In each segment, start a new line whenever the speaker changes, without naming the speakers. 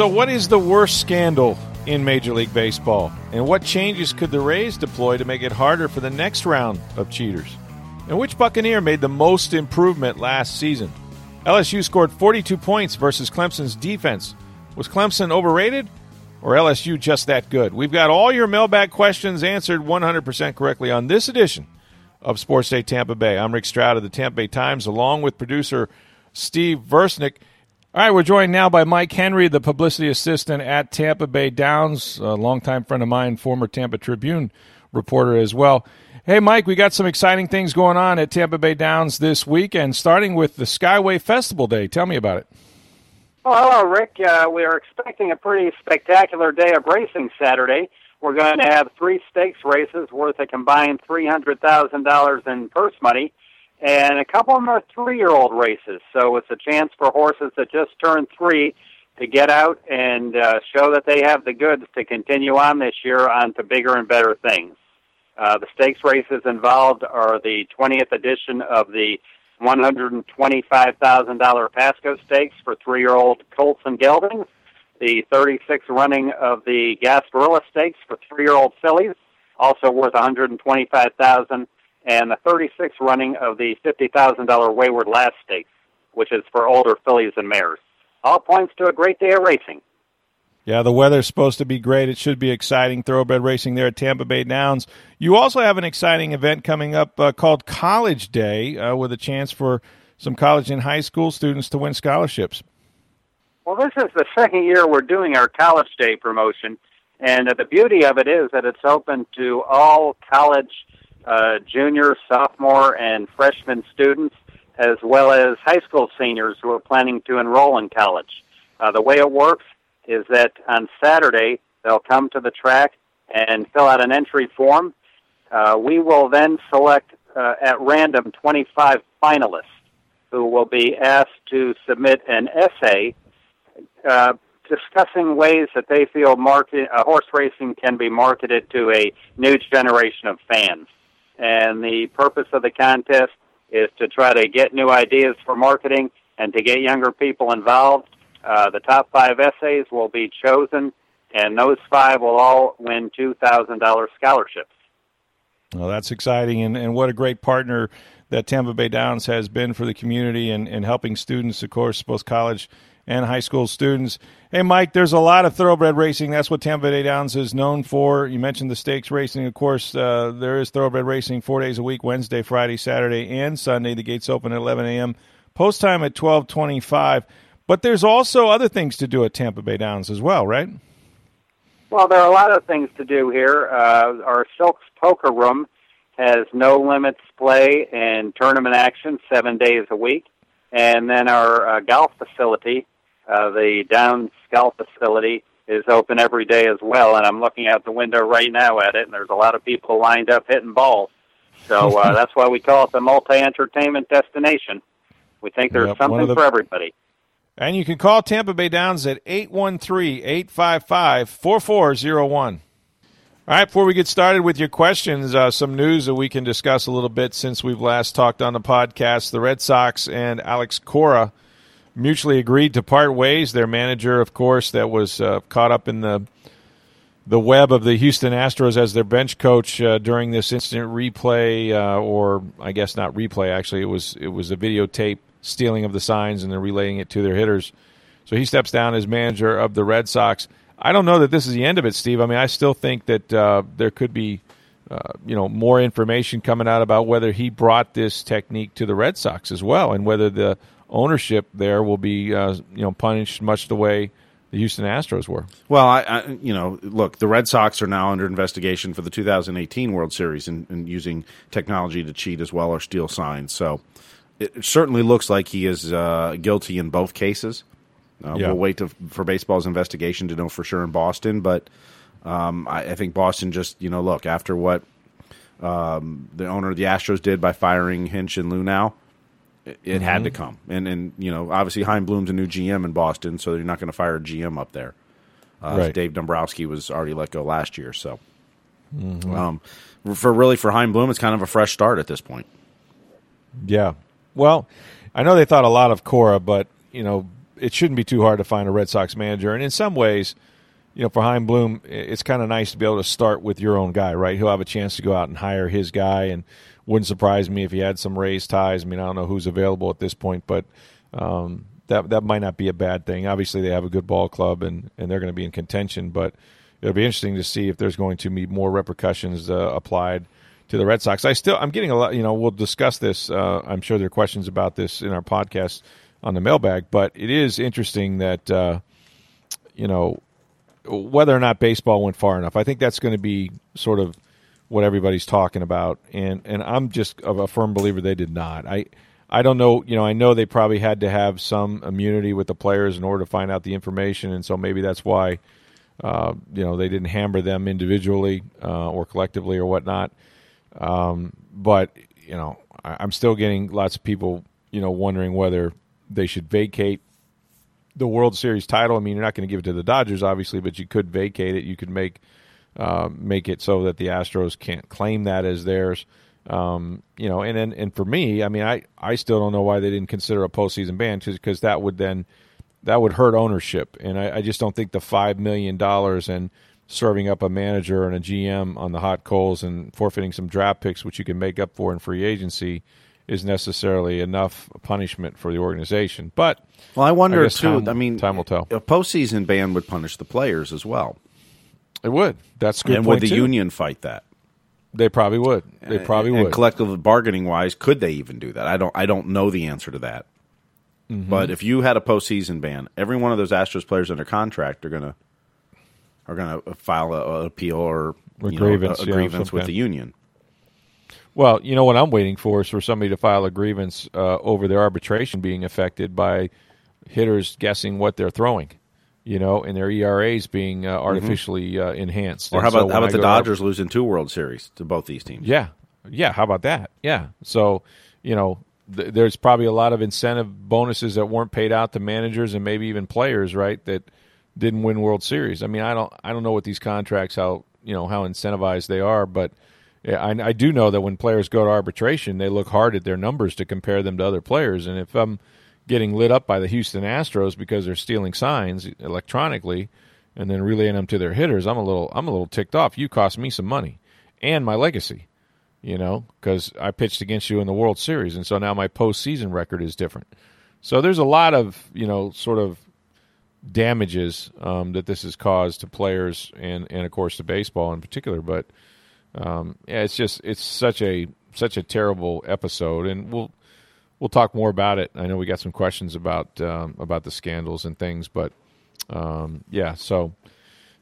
So, what is the worst scandal in Major League Baseball? And what changes could the Rays deploy to make it harder for the next round of cheaters? And which Buccaneer made the most improvement last season? LSU scored 42 points versus Clemson's defense. Was Clemson overrated or LSU just that good? We've got all your mailbag questions answered 100% correctly on this edition of Sports Day Tampa Bay. I'm Rick Stroud of the Tampa Bay Times, along with producer Steve Versnick. All right, we're joined now by Mike Henry, the publicity assistant at Tampa Bay Downs, a longtime friend of mine, former Tampa Tribune reporter as well. Hey, Mike, we got some exciting things going on at Tampa Bay Downs this weekend, starting with the Skyway Festival Day. Tell me about it.
Well, hello, Rick. Uh, we are expecting a pretty spectacular day of racing Saturday. We're going to have three stakes races worth a combined $300,000 in purse money, and a couple of them are three-year-old races. So it's a chance for horses that just turned three to get out and uh, show that they have the goods to continue on this year on to bigger and better things. Uh, the stakes races involved are the 20th edition of the $125,000 Pasco Stakes for three-year-old colts and geldings, the 36th running of the Gasparilla Stakes for three-year-old fillies, also worth 125,000, and the 36th running of the $50,000 Wayward Lass Stakes, which is for older fillies and mares. All points to a great day of racing.
Yeah, the weather's supposed to be great. It should be exciting. Thoroughbred racing there at Tampa Bay Downs. You also have an exciting event coming up uh, called College Day uh, with a chance for some college and high school students to win scholarships.
Well, this is the second year we're doing our College Day promotion, and uh, the beauty of it is that it's open to all college uh, junior, sophomore, and freshman students, as well as high school seniors who are planning to enroll in college. Uh, the way it works is that on Saturday they'll come to the track and fill out an entry form. Uh, we will then select uh, at random 25 finalists who will be asked to submit an essay uh, discussing ways that they feel market, uh, horse racing can be marketed to a new generation of fans. And the purpose of the contest is to try to get new ideas for marketing and to get younger people involved. Uh, the top five essays will be chosen, and those five will all win $2,000 scholarships.
Well, that's exciting, and, and what a great partner that Tampa Bay Downs has been for the community and, and helping students, of course, both college and high school students. Hey, Mike, there's a lot of thoroughbred racing. That's what Tampa Bay Downs is known for. You mentioned the stakes racing. Of course, uh, there is thoroughbred racing four days a week Wednesday, Friday, Saturday, and Sunday. The gates open at 11 a.m., post time at 1225. But there's also other things to do at Tampa Bay Downs as well, right?
Well, there are a lot of things to do here. Uh, our Silks Poker Room has no limits play and tournament action seven days a week. And then our uh, golf facility, uh, the Downs Golf Facility, is open every day as well. And I'm looking out the window right now at it, and there's a lot of people lined up hitting balls. So uh, that's why we call it the multi-entertainment destination. We think there's
Yep,
something
the-
for everybody.
And you can call Tampa Bay Downs at 813 855 4401. All right, before we get started with your questions, uh, some news that we can discuss a little bit since we've last talked on the podcast. The Red Sox and Alex Cora mutually agreed to part ways. Their manager, of course, that was uh, caught up in the the web of the Houston Astros as their bench coach uh, during this instant replay, uh, or I guess not replay. Actually, it was it was a videotape stealing of the signs and then relaying it to their hitters. So he steps down as manager of the Red Sox. I don't know that this is the end of it, Steve. I mean, I still think that uh, there could be, uh, you know, more information coming out about whether he brought this technique to the Red Sox as well, and whether the ownership there will be, uh, you know, punished much the way the Houston Astros were.
Well, I, I, you know, look, the Red Sox are now under investigation for the 2018 World Series and, and using technology to cheat as well or steal signs. So, it certainly looks like he is uh, guilty in both cases. Uh,
Yeah.
We'll wait to, for baseball's investigation to know for sure in Boston, but um, I, I think Boston just you know look after what um, the owner of the Astros did by firing Hinch and Luhnow. It, it had
Mm-hmm.
to come, and and you know obviously Chaim Bloom's a new GM in Boston, so you're not going to fire a GM up there. Uh,
Right.
Dave Dombrowski was already let go last year, so
Mm-hmm.
um, for really for Chaim Bloom, it's kind of a fresh start at this point.
Yeah. Well, I know they thought a lot of Cora, but you know it shouldn't be too hard to find a Red Sox manager. And in some ways, you know, for Chaim Bloom, it's kind of nice to be able to start with your own guy, right? He'll have a chance to go out and hire his guy, and wouldn't surprise me if he had some Rays ties. I mean, I don't know who's available at this point, but um, that that might not be a bad thing. Obviously, they have a good ball club, and and they're going to be in contention, but it'll be interesting to see if there's going to be more repercussions uh, applied to the Red Sox. I still I'm getting a lot. You know, we'll discuss this. Uh, I'm sure there are questions about this in our podcast on the mailbag, but it is interesting that uh, you know whether or not baseball went far enough. I think that's going to be sort of what everybody's talking about, and and I'm just of a firm believer they did not. I I don't know. You know, I know they probably had to have some immunity with the players in order to find out the information, and so maybe that's why uh, you know they didn't hammer them individually uh, or collectively or whatnot. Um, but you know, I, I'm still getting lots of people you know wondering whether they should vacate the World Series title. I mean, you're not going to give it to the Dodgers, obviously, but you could vacate it. You could make uh, make it so that the Astros can't claim that as theirs. Um, you know, and, and and for me, I mean, I, I still don't know why they didn't consider a postseason ban because that would then that would hurt ownership, and I, I just don't think the five million dollars and serving up a manager and a GM on the hot coals and forfeiting some draft picks, which you can make up for in free agency, is necessarily enough punishment for the organization. But
Well, I wonder
I
too.
time-
I mean,
time will tell.
A postseason ban would punish the players as well,
it would. That's good
and would the
too.
union fight that?
They probably would. They probably
and
would.
collective bargaining wise, could they even do that? I don't. I don't know the answer to that.
Mm-hmm.
But if you had a postseason ban, every one of those Astros players under contract are gonna are gonna file a, a appeal or
A
you know,
grievance,
a, a
yeah,
grievance with the union.
Well, you know what I'm waiting for is for somebody to file a grievance uh, over their arbitration being affected by hitters guessing what they're throwing, you know, and their ERAs being uh, artificially uh, enhanced.
Mm-hmm. Or how about
when
how
I
about the
to arbit-
Dodgers losing two World Series to both these teams?
Yeah, yeah. How about that? Yeah. So you know, th- there's probably a lot of incentive bonuses that weren't paid out to managers and maybe even players, right? That didn't win World Series. I mean, I don't, I don't know what these contracts how you know how incentivized they are, but yeah, I, I do know that when players go to arbitration, they look hard at their numbers to compare them to other players. And if I'm getting lit up by the Houston Astros because they're stealing signs electronically and then relaying them to their hitters, I'm a little, I'm a little ticked off. You cost me some money and my legacy you know, because I pitched against you in the World Series, and so now my postseason record is different. So there's a lot of you know sort of damages um, that this has caused to players and and of course to baseball in particular. But um, yeah, it's just it's such a such a terrible episode, and we'll we'll talk more about it. I know we got some questions about um, about the scandals and things, but um, yeah, so.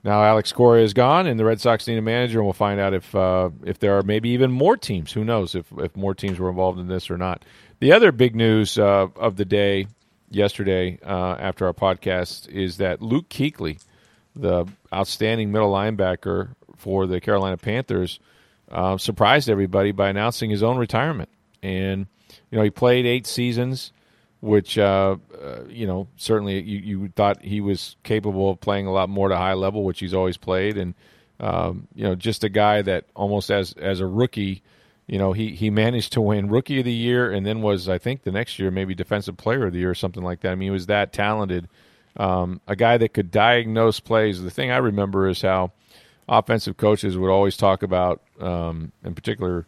Now Alex Cora is gone, and the Red Sox need a manager, and we'll find out if uh, if there are maybe even more teams. Who knows if if more teams were involved in this or not? The other big news uh, of the day yesterday uh, after our podcast is that Luke Kuechly, the outstanding middle linebacker for the Carolina Panthers, uh, surprised everybody by announcing his own retirement. And you know he played eight seasons which uh, uh, you know certainly you, you thought he was capable of playing a lot more to high level, which he's always played, and um, you know just a guy that almost as as a rookie, you know he he managed to win rookie of the year, and then was I think the next year maybe defensive player of the year or something like that. I mean he was that talented, um, a guy that could diagnose plays. The thing I remember is how offensive coaches would always talk about, um, in particular,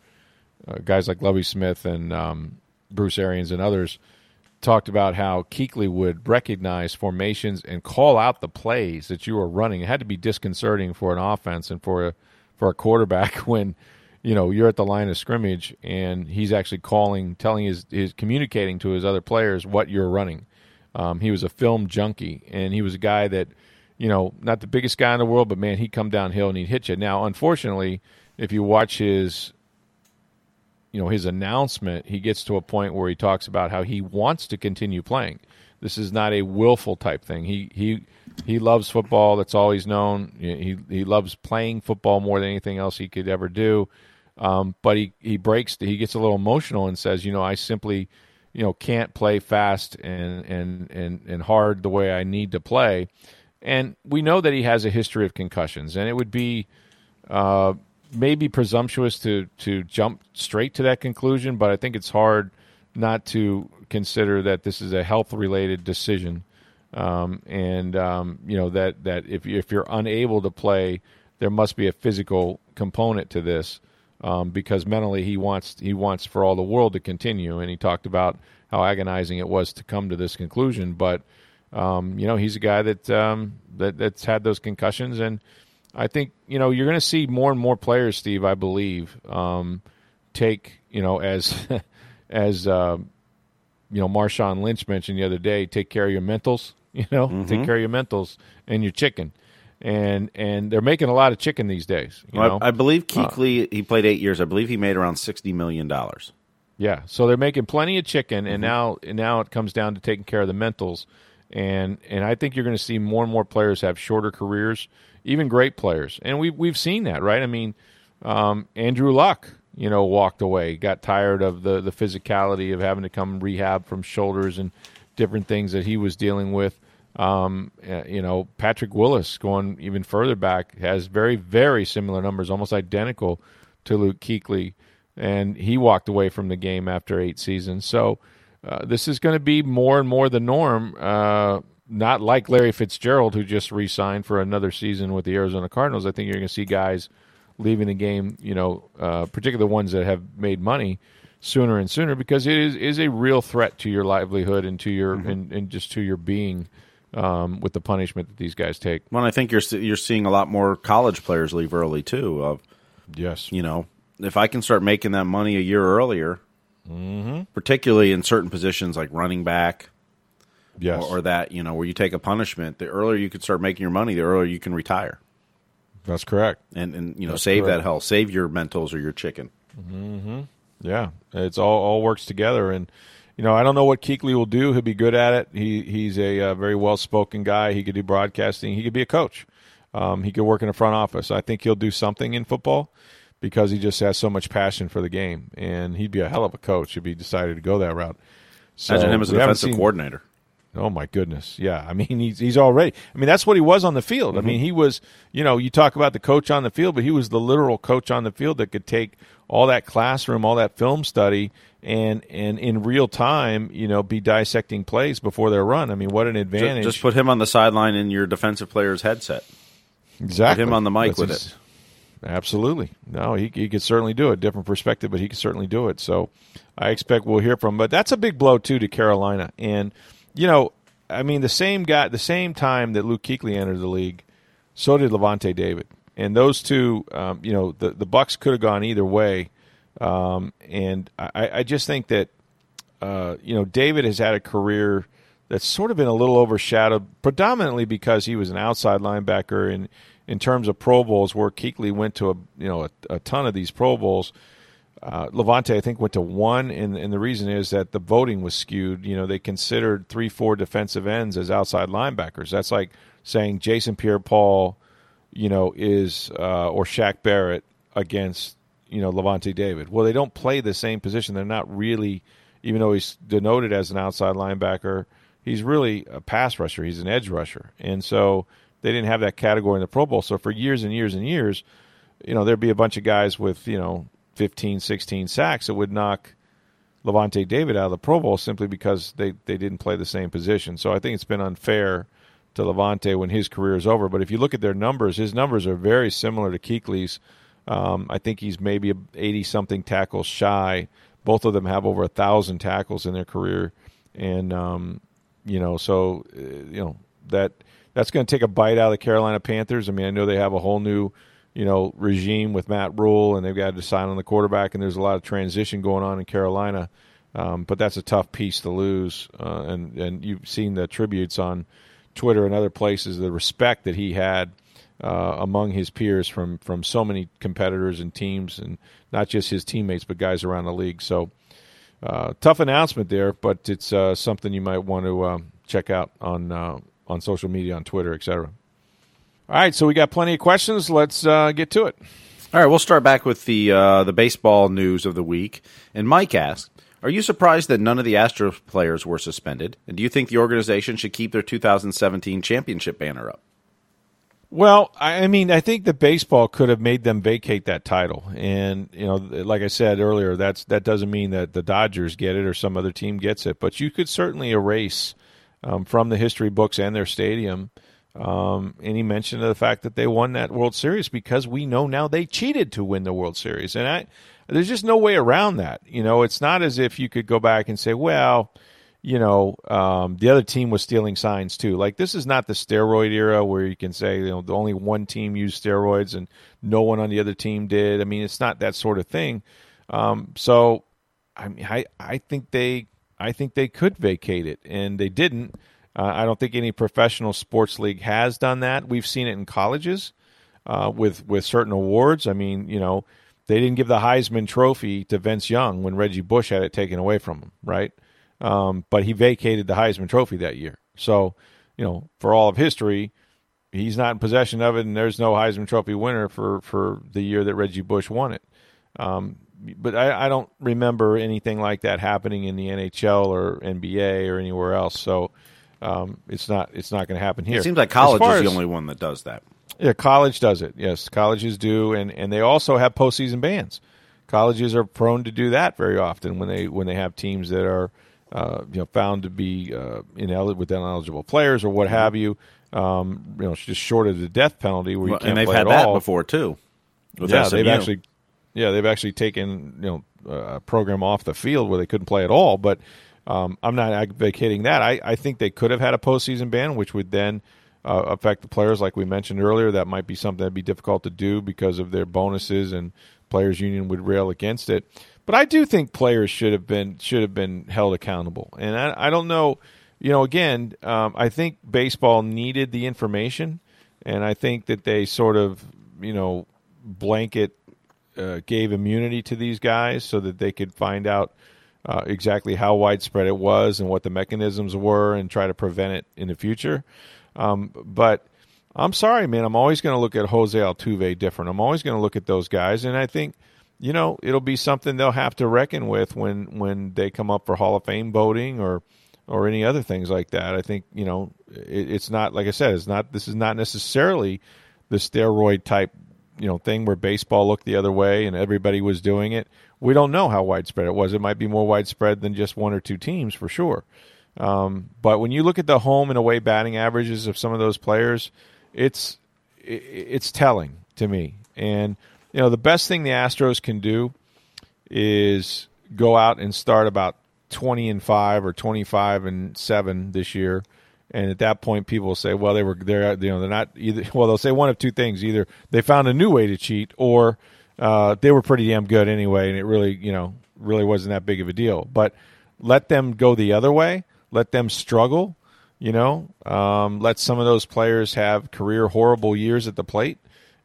uh, guys like Lovie Smith and um, Bruce Arians and others talked about how Kuechly would recognize formations and call out the plays that you were running. It had to be disconcerting for an offense and for a for a quarterback when you know you're at the line of scrimmage and he's actually calling, telling his, his communicating to his other players what you're running. Um, he was a film junkie, and he was a guy that you know not the biggest guy in the world, but man, he'd come downhill and he'd hit you. Now, unfortunately, if you watch his you know his announcement, he gets to a point where he talks about how he wants to continue playing. This is not a willful type thing. He he he loves football. That's all he's known. He he loves playing football more than anything else he could ever do. Um, but he he breaks. He gets a little emotional and says, you know, I simply, you know, can't play fast and and and and hard the way I need to play. And we know that he has a history of concussions, and it would be. Uh, maybe presumptuous to to jump straight to that conclusion, but I think it's hard not to consider that this is a health related decision, um, and um, you know that that if if you're unable to play, there must be a physical component to this. Um, because mentally he wants he wants for all the world to continue, and he talked about how agonizing it was to come to this conclusion. But um, you know he's a guy that um, that that's had those concussions, and I think you know you're going to see more and more players, Steve. I believe um, take you know as as uh, you know Marshawn Lynch mentioned the other day. Take care of your mentals. You know, mm-hmm. take care of your mentals and your chicken. And and they're making a lot of chicken these days. You well,
know? I, I believe Kuechly. Uh, he played eight years. I believe he made around sixty million dollars.
Yeah, so they're making plenty of chicken, and mm-hmm. now and now it comes down to taking care of the mentals. And and I think you're going to see more and more players have shorter careers even great players. And we we've seen that, right? I mean, um, Andrew Luck, you know, walked away, got tired of the the physicality of having to come rehab from shoulders and different things that he was dealing with. Um, uh, you know, Patrick Willis, going even further back, has very very similar numbers, almost identical to Luke Kuechly, and he walked away from the game after eight seasons. So. Uh, this is going to be more and more the norm uh, not like Larry Fitzgerald, who just re signed for another season with the Arizona Cardinals. I think you're going to see guys leaving the game, you know, uh, particularly the ones that have made money sooner and sooner because it is, is a real threat to your livelihood and to your mm-hmm. and, and, just to your being um, with the punishment that these guys take.
Well, I think you're you're seeing a lot more college players leave early too. Of
yes,
you know, if I can start making that money a year earlier,
mm-hmm.
particularly in certain positions like running back,
yes.
or, or, that you know where you take a punishment. The earlier you can start making your money, the earlier you can retire.
That's correct.
And and you know That's save correct. that health, save your mentals or your chicken.
Mm-hmm. Yeah, it's all all works together, and you know I don't know what Kuechly will do. He'll be good at it. He he's a uh, very well spoken guy. He could do broadcasting. He could be a coach. Um, he could work in a front office. I think he'll do something in football because he just has so much passion for the game, and he'd be a hell of a coach if he decided to go that route.
So Imagine him as a defensive coordinator.
Oh my goodness, yeah. I mean, he's he's already. I mean, that's what he was on the field. Mm-hmm. I mean, he was. You know, you talk about the coach on the field, but he was the literal coach on the field that could take all that classroom, all that film study, and and in real time, you know, be dissecting plays before they're run. I mean, what an advantage!
Just, just put him on the sideline in your defensive player's headset.
Exactly.
Put him on the mic that's with it.
Absolutely. No, he he could certainly do it. Different perspective, but he could certainly do it. So, I expect we'll hear from. Him. But that's a big blow too to Carolina and you know, I mean, the same guy, the same time that Luke Kuechly entered the league, so did Lavonte David, and those two, um, you know, the the Bucks could have gone either way, um, and I, I, just think that, uh, you know, David has had a career that's sort of been a little overshadowed, predominantly because he was an outside linebacker, and in terms of Pro Bowls, where Kuechly went to a you know a, a ton of these Pro Bowls. Uh, Lavonte, I think, went to one, and, and the reason is that the voting was skewed. You know, they considered three, four defensive ends as outside linebackers. That's like saying Jason Pierre-Paul, you know, is uh, or Shaq Barrett against you know Lavonte David. Well, they don't play the same position. They're not really, even though he's denoted as an outside linebacker, he's really a pass rusher. He's an edge rusher, and so they didn't have that category in the Pro Bowl. So for years and years and years, you know, there'd be a bunch of guys with you know 15, 16 sacks, that would knock Lavonte David out of the Pro Bowl simply because they, they didn't play the same position. So I think it's been unfair to Lavonte when his career is over. But if you look at their numbers, his numbers are very similar to Kuechly's. Um, I think he's maybe 80 something tackles shy. Both of them have over a thousand tackles in their career, and um, you know, so uh, you know that that's going to take a bite out of the Carolina Panthers. I mean, I know they have a whole new you know, regime with Matt Rhule, and they've got to decide on the quarterback, and there's a lot of transition going on in Carolina. Um, but that's a tough piece to lose, uh, and and you've seen the tributes on Twitter and other places, the respect that he had uh, among his peers from from so many competitors and teams, and not just his teammates, but guys around the league. So uh, tough announcement there, but it's uh, something you might want to uh, check out on uh, on social media, on Twitter, etc. All right, so we got plenty of questions. Let's uh, get to it.
All right, we'll start back with the uh, the baseball news of the week. And Mike asks, "Are you surprised that none of the Astros players were suspended? And do you think the organization should keep their 2017 championship banner up?"
Well, I mean, I think the baseball could have made them vacate that title, and you know, like I said earlier, that's that doesn't mean that the Dodgers get it or some other team gets it, but you could certainly erase um, from the history books and their stadium um, any mention of the fact that they won that World Series because we know now they cheated to win the World Series, and I, there's just no way around that. You know, it's not as if you could go back and say, well you know, um, the other team was stealing signs too. Like this is not the steroid era where you can say, you know, the only one team used steroids and no one on the other team did. I mean, it's not that sort of thing. Um, so, I mean, I, I think they, I think they could vacate it, and they didn't. Uh, I don't think any professional sports league has done that. We've seen it in colleges uh, with with certain awards. I mean, you know, they didn't give the Heisman Trophy to Vince Young when Reggie Bush had it taken away from him, right? Um, but he vacated the Heisman Trophy that year. So, you know, for all of history, he's not in possession of it, and there's no Heisman Trophy winner for, for the year that Reggie Bush won it. Um, but I, I, don't remember anything like that happening in the NHL or NBA or anywhere else. So um, it's not it's not going to happen here.
It seems like college is the only one that does that.
Yeah, college does it. Yes, colleges do, and, and they also have postseason bans. Colleges are prone to do that very often when they when they have teams that are uh, you know, found to be uh, inel- with ineligible players or what mm-hmm. have you. Um, you know, just short of the death penalty where you can't
and they've
play
had
that
all. before too.
yeah, SMU. they've actually, yeah, they've actually taken you know a program off the field where they couldn't play at all. But um, I'm not advocating that. I, I think they could have had a postseason ban, which would then uh, affect the players, like we mentioned earlier. That might be something that'd be difficult to do because of their bonuses, and players' union would rail against it. But I do think players should have been should have been held accountable, and I, I don't know. You know, again, um, I think baseball needed the information, and I think that they sort of, you know, blanket uh, gave immunity to these guys so that they could find out uh, exactly how widespread it was and what the mechanisms were, and try to prevent it in the future. Um, but I'm sorry, man. I'm always going to look at Jose Altuve different. I'm always going to look at those guys, and I think you know, it'll be something they'll have to reckon with when when they come up for Hall of Fame voting or or any other things like that. I think you know it, it's not like I said. It's not. This is not necessarily the steroid type you know thing where baseball looked the other way and everybody was doing it. We don't know how widespread it was. It might be more widespread than just one or two teams for sure. Um, but when you look at the home and away batting averages of some of those players, it's it's telling to me. And you know, the best thing the Astros can do is go out and start about 20 and 5 or 25 and 7 this year. And at that point, people say, well, they were, they're, you know, they're not either, well, they'll say one of two things. Either they found a new way to cheat or uh, they were pretty damn good anyway. And it really, you know, really wasn't that big of a deal. But let them go the other way. Let them struggle, you know, um, let some of those players have career horrible years at the plate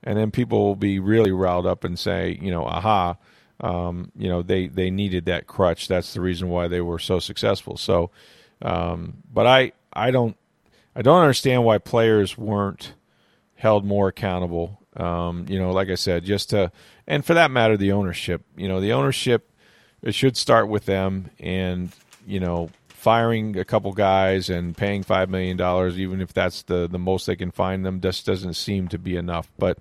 and then people will be really riled up and say, you know, aha, um, you know, they they needed that crutch. That's the reason why they were so successful. So, um, but I I don't I don't understand why players weren't held more accountable. Um, you know, like I said, just to and for that matter, the ownership. You know, the ownership it should start with them, and you know, firing a couple guys and paying five million dollars, even if that's the the most they can find them, just doesn't seem to be enough. But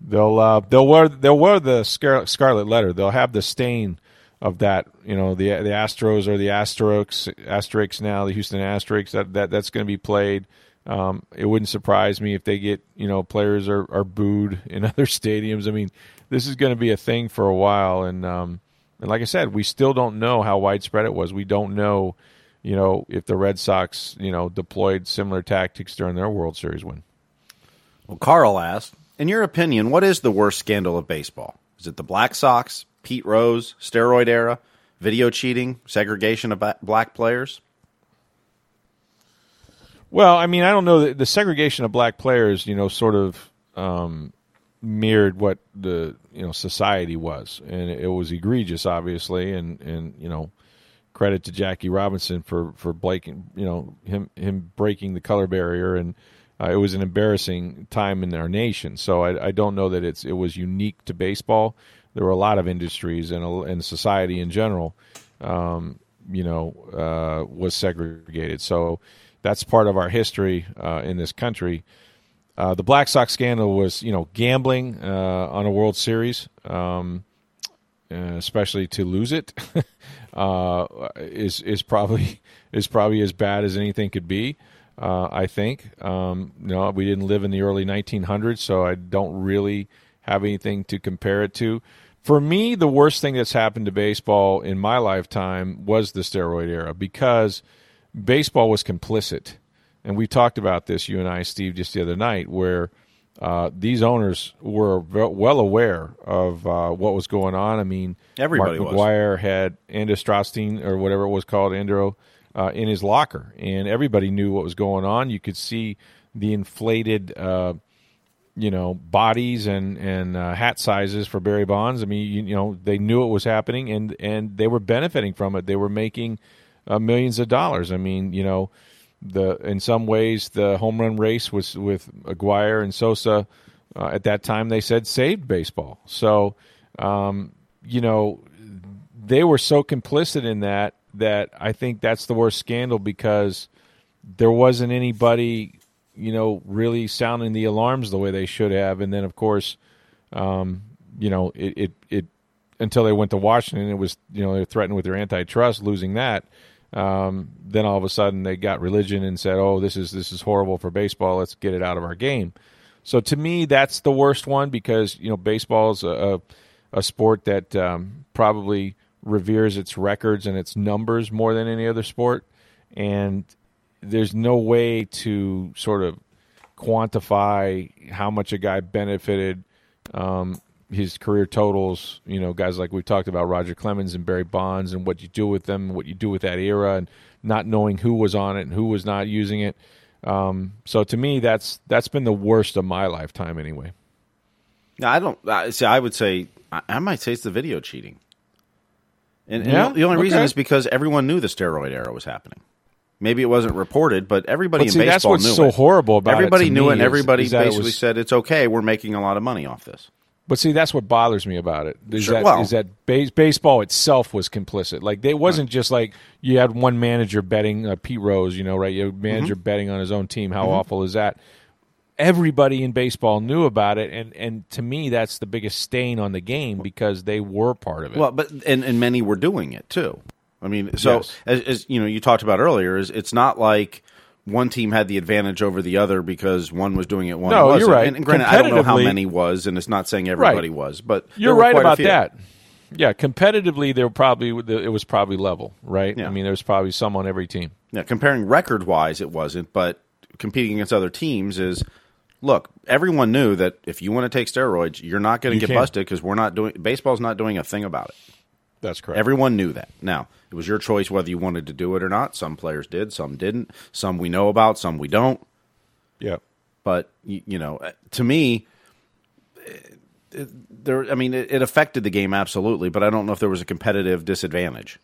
they'll uh, they'll wear they'll wear the scarlet letter. They'll have the stain of that. You know, the the Astros or the Asterix Asterix now, the Houston Asterix. That that that's going to be played. Um, it wouldn't surprise me if they get you know players are, are booed in other stadiums. I mean, this is going to be a thing for a while, and um, and like I said, we still don't know how widespread it was. We don't know you know, if the Red Sox, you know, deployed similar tactics during their World Series win.
Well, Carl asked, in your opinion, what is the worst scandal of baseball? Is it the Black Sox, Pete Rose, steroid era, video cheating, segregation of black players?
Well, I mean, I don't know the segregation of black players. You know, sort of um, mirrored what the you know society was, and it was egregious, obviously, and and you know credit to Jackie Robinson for for breaking you know him him breaking the color barrier and. Uh, it was an embarrassing time in our nation, so I, I don't know that it's it was unique to baseball. There were a lot of industries and society in general, um, you know, uh, was segregated. So that's part of our history uh, in this country. Uh, the Black Sox scandal was, you know, gambling uh, on a World Series, um, uh, especially to lose it, uh, is is probably is probably as bad as anything could be. I think. Um, no, we didn't live in the early 1900s, so I don't really have anything to compare it to. For me, the worst thing that's happened to baseball in my lifetime was the steroid era because baseball was complicit. And we talked about this, you and I, Steve, just the other night, where uh, these owners were well aware of uh, what was going on. I mean,
Everybody
Mark
was.
McGwire had Andrew or whatever it was called, Andro, uh, in his locker, and everybody knew what was going on. You could see the inflated, uh, you know, bodies and and uh, hat sizes for Barry Bonds. I mean, you, you know, they knew it was happening, and and they were benefiting from it. They were making uh, millions of dollars. I mean, you know, the in some ways the home run race was with McGwire and Sosa uh, at that time. They said saved baseball. So, um, you know, they were so complicit in that that I think that's the worst scandal because there wasn't anybody, you know, really sounding the alarms the way they should have. And then, of course, um, you know, it, it, it until they went to Washington, it was you know they were threatened with their antitrust, losing that. Um, then all of a sudden they got religion and said, "Oh, this is this is horrible for baseball. Let's get it out of our game." So to me, that's the worst one because you know baseball is a, a, a sport that um, probably reveres its records and its numbers more than any other sport, and there's no way to sort of quantify how much a guy benefited um, his career totals. You know, guys like we've talked about Roger Clemens and Barry Bonds, and what you do with them, what you do with that era, and not knowing who was on it and who was not using it. Um, so to me, that's that's been the worst of my lifetime, anyway.
No, I don't uh, see. I would say I, I might say it's the video cheating, and, and
Yeah?
the only reason is because everyone knew the steroid era was happening. Maybe it wasn't reported, but everybody
But
in
see, that's what's
knew
so
it.
horrible about it
everybody
to
knew it, and everybody
is it
basically
was-
said it's okay. We're making a lot of money off this.
But see, that's what bothers me about it. Is
Sure,
that
well-
is that base, baseball itself was complicit. Like it wasn't just like you had one manager betting uh, Pete Rose, you know, right? You had manager
Mm-hmm.
betting on his own team. How awful is that? Everybody in baseball knew about it, and and to me, that's the biggest stain on the game because they were part of it.
Well, but and, and many were doing it too. I mean, so
Yes.
as, as you know, you talked about earlier, is it's not like one team had the advantage over the other because one was doing it, one
No,
wasn't.
you're right.
And, and granted, I don't know how many was, and it's not saying everybody
Right.
was, but
You're right about that. Yeah, competitively, there probably it was probably level, right?
Yeah.
I mean, there was probably some on every team.
Yeah, comparing record wise, it wasn't, but competing against other teams is. Look, everyone knew that if you want to take steroids, you're not going
You
to get
can.
busted because we're not doing baseball's not doing a thing about it.
That's correct.
Everyone knew that. Now, it was your choice whether you wanted to do it or not. Some players did, some didn't. Some we know about, some we don't.
yeah.
But you, you know, uh, to me, it, it- there. I mean, it, it affected the game absolutely, but I don't know if there was a competitive disadvantage.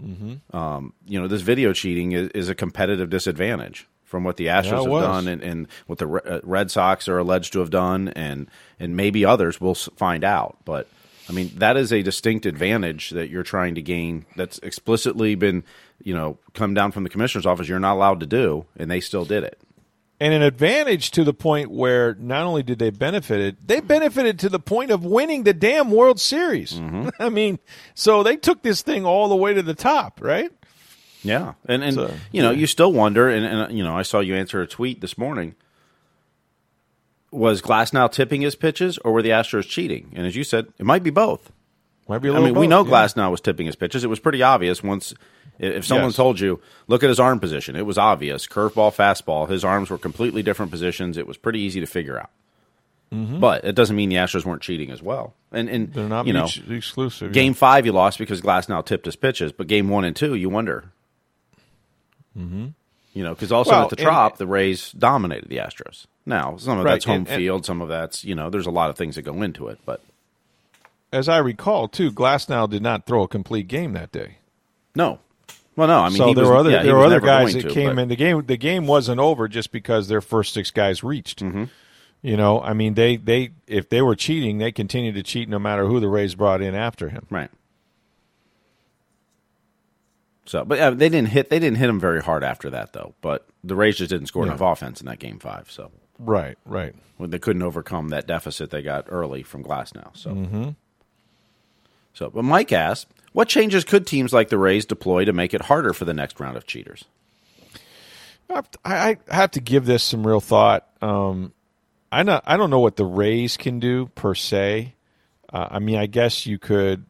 Mm-hmm. Um, you know, this video cheating is, is a competitive disadvantage from what the Astros
Yeah,
have done and, and what the uh, Red Sox are alleged to have done, and and maybe others. We'll find out, but. I mean, that is a distinct advantage that you're trying to gain. That's explicitly been, you know, come down from the commissioner's office. You're not allowed to do, and they still did it.
and an advantage to the point where not only did they benefit, they benefited to the point of winning the damn World Series. Mm-hmm. I mean, so they took this thing all the way to the top, right?
Yeah, and and
So,
you know, you still wonder, and, and you know, I saw you answer a tweet this morning. Was Glasnow tipping his pitches, or were the Astros cheating? And as you said, it might be both.
Might be a
I mean, we know
yeah.
Glass now was tipping his pitches. It was pretty obvious once. If someone
Yes.
told you, look at his arm position, it was obvious. Curveball, fastball, his arms were completely different positions. It was pretty easy to figure out. But it doesn't mean the Astros weren't cheating as well. And and
Mm-hmm. They're not
you know,
exclusive. yeah.
Game five, you lost because Glasnow tipped his pitches. But game one and two, you wonder. You know, because also
Well,
at the
and-
Trop, the Rays dominated the Astros. Now, some of
Right,
that's home
and- and-
field, some of that's you know, there's a lot of things that go into it, but
As I recall, too, Glasnow did not throw a complete game that day.
no. Well, no, I mean,
so
he
there
was,
were other
yeah,
there were other guys that
to,
came
but-
in the game. The game wasn't over just because their first six guys reached. Mm-hmm. You know, I mean, they they if they were cheating, they continued to cheat no matter who the Rays brought in after him.
Right. So, but uh, they didn't hit. They didn't hit him very hard after that, though. But the Rays just didn't score
Yeah.
enough offense in that game five. So
Right, right.
when they couldn't overcome that deficit they got early from Glasnow. So,
Mm-hmm.
so, but Mike asked, what changes could teams like the Rays deploy to make it harder for the next round of cheaters?
I have to, I I have to give this some real thought. Um, I not I don't know what the Rays can do per se. Uh, I mean, I guess you could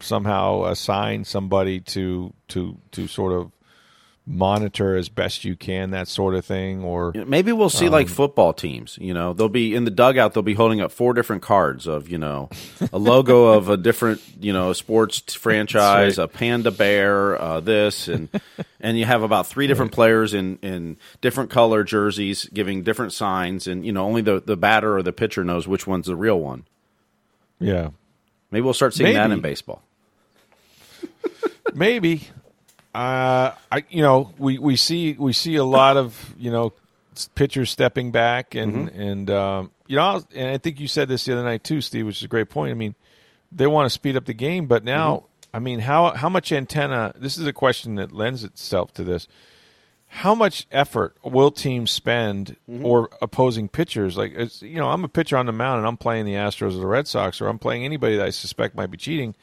somehow assign somebody to to to sort of monitor as best you can that sort of thing, or
Maybe we'll see
Um,
like football teams. You know, they'll be in the dugout. They'll be holding up four different cards of you know a logo of a different you know sports franchise,
right.
a panda bear, uh, this and and you have about three different players in in different color jerseys giving different signs, and you know only the the batter or the pitcher knows which one's the real one.
yeah,
Maybe we'll start seeing that in baseball.
maybe. Uh, I you know we, we see we see a lot of you know pitchers stepping back and and um, you know and I think you said this the other night too, Steve, which is a great point. I mean, they want to speed up the game, but now I mean how how much antenna? This is a question that lends itself to this. How much effort will teams spend or opposing pitchers? Like, it's, you know, I'm a pitcher on the mound and I'm playing the Astros or the Red Sox or I'm playing anybody that I suspect might be cheating.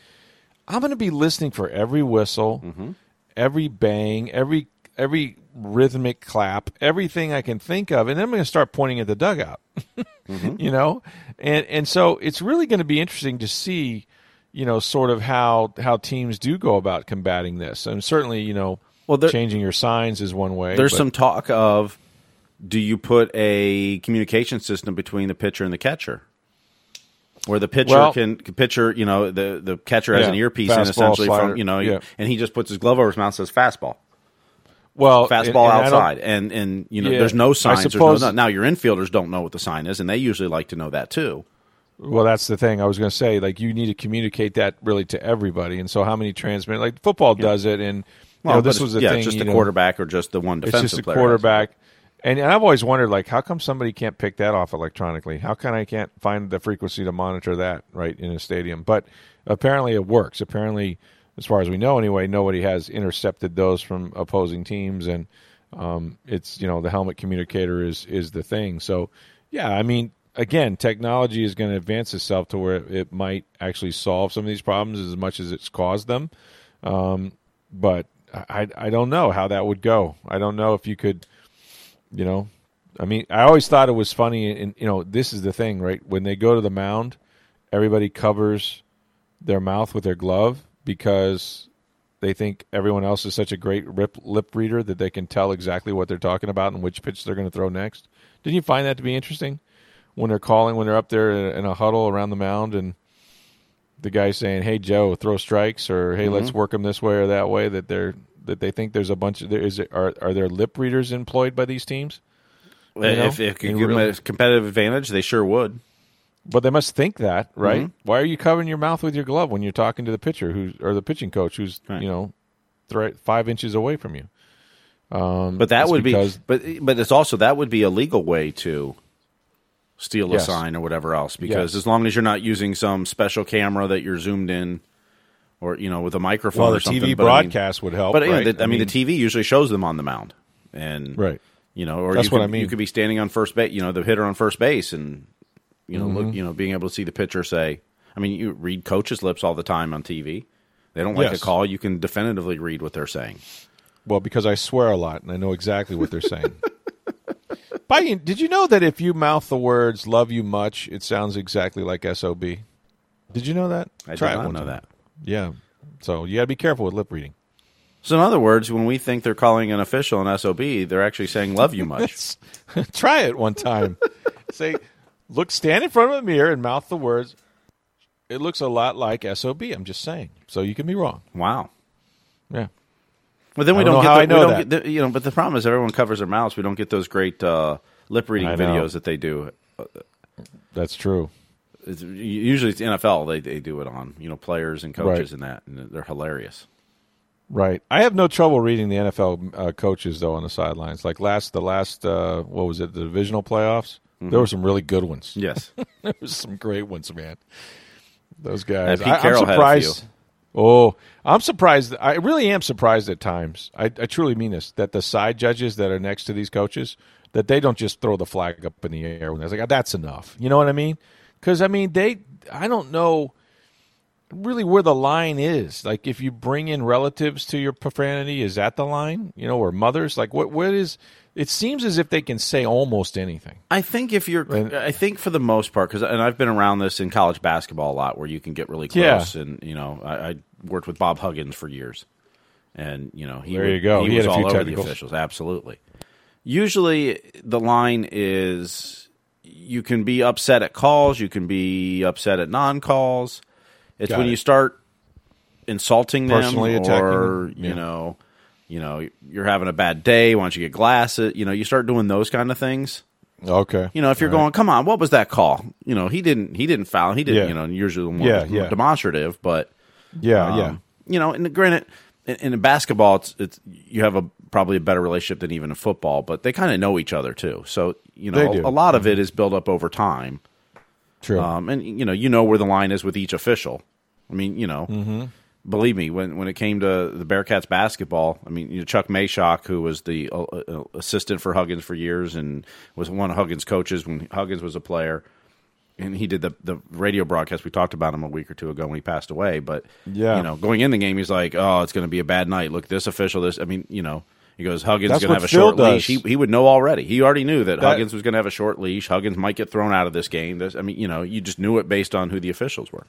I'm going to be listening for every whistle, every bang, every every rhythmic clap, everything I can think of, and then I'm going to start pointing at the dugout. Mm-hmm. You know, and and so it's really going to be interesting to see, you know, sort of how how teams do go about combating this, and certainly, you know,
Well, there-
changing your signs is one way.
There's
but-
some talk of do you put a communication system between the pitcher and the catcher? Where the pitcher
Well-
can pitcher, you know, the the catcher has
Yeah,
an earpiece in
fastball,
essentially
slider,
from you know,
yeah.
and he just puts his glove over his mouth and says fastball,
well
fastball
and don't-
outside, and and you know,
Yeah,
there's no signs.
suppose-
there's no, now your infielders don't know what the sign is, and they usually like to know that too.
Well, that's the thing. I was going to say, like, you need to communicate that really to everybody. And so, how many transmit? Like, football does it, and you
Well,
know, this was the
yeah,
thing.
it's just
you
the
know,
quarterback or just the one
It's
defensive
just a
player has
quarterback. And, and I've always wondered, like, how come somebody can't pick that off electronically? How can I can't find the frequency to monitor that right in a stadium? But apparently, it works. Apparently, as far as we know, anyway, nobody has intercepted those from opposing teams, and um, it's you know the helmet communicator is is the thing. So, yeah, I mean, again, technology is going to advance itself to where it might actually solve some of these problems as much as it's caused them. Um, but I, I don't know how that would go. I don't know if you could, you know, I mean, I always thought it was funny, and you know, this is the thing, right? When they go to the mound, everybody covers their mouth with their glove because they think everyone else is such a great rip, lip reader that they can tell exactly what they're talking about and which pitch they're going to throw next. Didn't you find that to be interesting when they're calling when they're up there in a huddle around the mound and the guy saying, "Hey Joe, throw strikes," or "Hey, let's mm-hmm. work them this way or that way." That they're that they think there's a bunch of there is are are there lip readers employed by these teams? You know,
if it could give them a competitive advantage, they sure would.
But they must think that, right?
Mm-hmm.
Why are you covering your mouth with your glove when you're talking to the pitcher who's or the pitching coach who's
Right.
you know thr five inches away from you?
But that would
because-
be, but but it's also that would be a legal way to steal a
Yes.
sign or whatever else. Because
Yes.
as long as you're not using some special camera that you're zoomed in, or you know with a microphone
Well,
or
the
something.
TV
but I mean-
broadcast would help.
But know,
right?
the, I, mean, the TV usually shows them on the mound, and
Right.
you know, or
That's
you
what
could,
I mean.
You could be standing on first base, you know, the hitter on first base, and you know,
Mm-hmm.
look, you know, being able to see the pitcher say. I mean, you read coaches' lips all the time on TV. They don't like
Yes.
a call. You can definitively read what they're saying.
Well, because I swear a lot and I know exactly what they're saying. By, did you know that if you mouth the words "love you much," it sounds exactly like sob? Did you know that?
I
Try
did not know
time.
that.
Yeah. So you got to be careful with lip reading.
So, in other words, when we think they're calling an official an SOB, they're actually saying "love you much."
Try it one time. Say, look, stand in front of a mirror and mouth the words. It looks a lot like sob. I'm just saying. So you can be wrong.
wow.
Yeah.
But then we
don't
don't,
know how I
get
know that.
get the, you know. But the problem is everyone covers their mouths. We don't get those great uh, lip reading videos that they do.
That's true.
It's, usually it's NFL. They they do it on you know players and coaches
Right.
and that, and they're hilarious.
Right. I have no trouble reading the NFL uh, coaches though on the sidelines. Like last the last uh, what was it the divisional playoffs?
Mm-hmm.
There were some really good ones.
Yes,
there was some great ones, man. Those guys. I, am
Carroll had a
surprised. Oh, I'm surprised. I really am surprised at times. I, I truly mean this. That the side judges that are next to these coaches that they don't just throw the flag up in the air when they're like, "Ah, "That's enough." You know what I mean? Because I mean, they. I don't know really where the line is. Like, if you bring in relatives to your profanity, is that the line? You know, or mothers? Like, what? What is? It seems as if they can say almost anything.
I think if you're,
Right.
I think for the most part, because and I've been around this in college basketball a lot, where you can get really close, Yeah. and you know, I, I worked with Bob Huggins for years, and you know, he
There you go.
He,
He
was all over the officials, absolutely. Usually, the line is you can be upset at calls, you can be upset at non-calls. It's
Got
when
it.
you start insulting them,
Personally attacking
or
them.
you
Yeah.
know, you know, you're having a bad day. Why don't you get glasses? You know, you start doing those kind of things.
Okay.
You know, if you're going, come on, what was that call? You know, he didn't he didn't foul. He didn't,
Yeah.
you know, usually more
Yeah, yeah.
demonstrative, but
Yeah.
um,
yeah.
You know, and granted, in, in basketball, it's it's you have a probably a better relationship than even in football, but they kind of know each other too. So you know, a, a lot of it is built up over time.
True.
Um, and you know, you know where the line is with each official. I mean, you know,
Mm-hmm.
believe me, when when it came to the Bearcats basketball, I mean, you know, Chuck Machock, who was the uh, uh, assistant for Huggins for years and was one of Huggins' coaches when Huggins was a player, and he did the the radio broadcast. We talked about him a week or two ago when he passed away. But
Yeah.
you know, going in the game, he's like, "Oh, it's going to be a bad night. Look, this official, this." I mean, you know. He goes, Huggins
is
going to have a short
Phil
leash. He, he would know already. He already knew that,
That-
Huggins was going to have a short leash. Huggins might get thrown out of this game. This, I mean, you know, you just knew it based on who the officials were.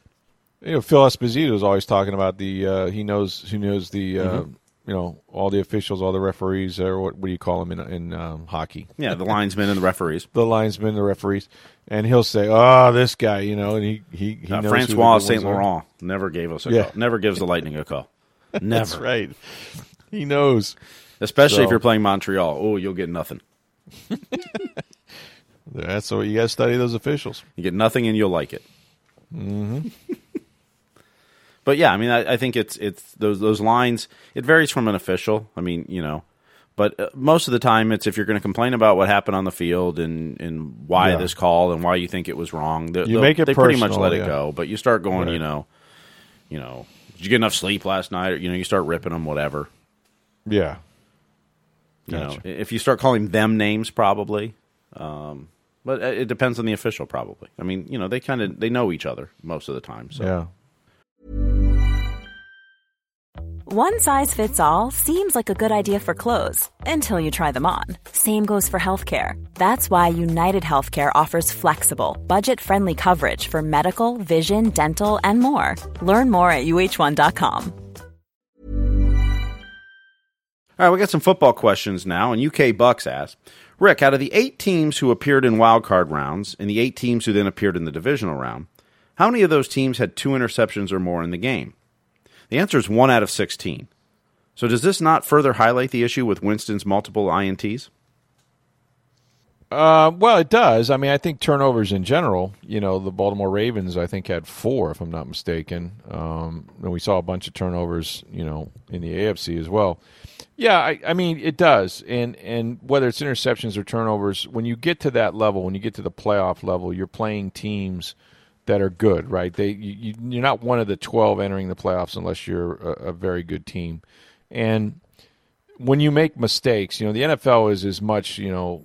you know, Phil Esposito is always talking about the. Uh, he knows. He knows the. Uh,
Mm-hmm.
You know, all the officials, all the referees, or what, what do you call them in in um, hockey?
Yeah, the linesmen and the referees.
The linesmen, the referees, and he'll say, "Oh, this guy," you know, and he he, he
Uh,
knows who the
Francois Saint. Laurent never gave us a
Yeah.
call. Never gives the Lightning a call. Never.
That's right. He knows.
Especially
So-
if you're playing Montreal. Oh, you'll get nothing.
That's what you got to study those officials.
You get nothing, and you'll like it. Mm-hmm. but yeah, I mean, I, I think it's it's those those lines. It varies from an official. I mean, you know, but uh, most of the time, it's if you're going to complain about what happened on the field and and why
Yeah.
this call and why you think it was wrong. they-
You make it
they pretty much
personal,
let it go. But you start going, you know, you know, did you get enough sleep last night? Or, you know, you start ripping them, whatever.
Yeah.
You know, if you start calling them names, probably. Um, but it depends on the official, probably. I mean, you know, they kind of they know each other most of the time. So
Yeah.
One size fits all seems like a good idea for clothes until you try them on. Same goes for healthcare. That's why United Healthcare offers flexible, budget friendly coverage for medical, vision, dental, and more. Learn more at uh1.com.
All right, we got some football questions now. And UK Bucks asked Rick, out of the eight teams who appeared in wild card rounds and the eight teams who then appeared in the divisional round, how many of those teams had two interceptions or more in the game? The answer is one out of 16. So does this not further highlight the issue with Winston's multiple INTs?
Uh, well, it does. I mean, I think turnovers in general. You know, the Baltimore Ravens, I think, had four, if I'm not mistaken. Um, and we saw a bunch of turnovers, you know, in the AFC as well. Yeah, I, I mean, it does. And and whether it's interceptions or turnovers, when you get to that level, when you get to the playoff level, you're playing teams that are good, right? They you, you- you're not one of the 12 entering the playoffs unless you're a, a very good team. And when you make mistakes, you know, the NFL is as much, you know,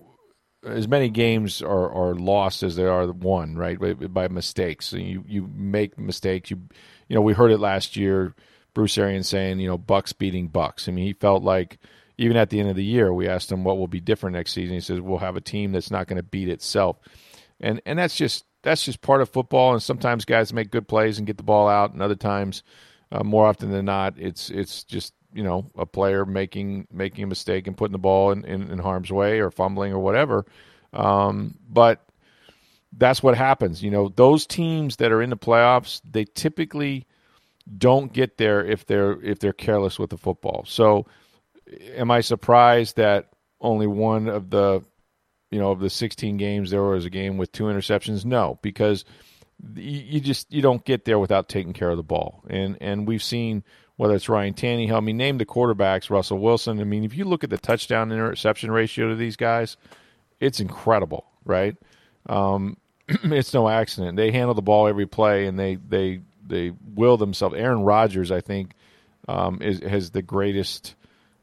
as many games are, are lost as they are won, right? By, by mistakes. So you you make mistakes. You you know we heard it last year. Bruce Arians saying you know Bucks beating Bucks. I mean he felt like even at the end of the year we asked him what will be different next season. He says we'll have a team that's not going to beat itself, and and that's just that's just part of football. And sometimes guys make good plays and get the ball out, and other times, uh, more often than not, it's it's just you know a player making making a mistake and putting the ball in, in, in harm's way or fumbling or whatever. Um, but that's what happens. You know, those teams that are in the playoffs, they typically don't get there if they're if they're careless with the football. So am I surprised that only one of the you know of the 16 games there was a game with two interceptions? No, because you just you don't get there without taking care of the ball. And and we've seen whether it's Ryan Tannehill. I mean, name the quarterbacks, Russell Wilson. I mean, if you look at the touchdown interception ratio to these guys, it's incredible, right? Um, it's no accident. They handle the ball every play, and they they they will themselves. Aaron Rodgers, I think, um, is has the greatest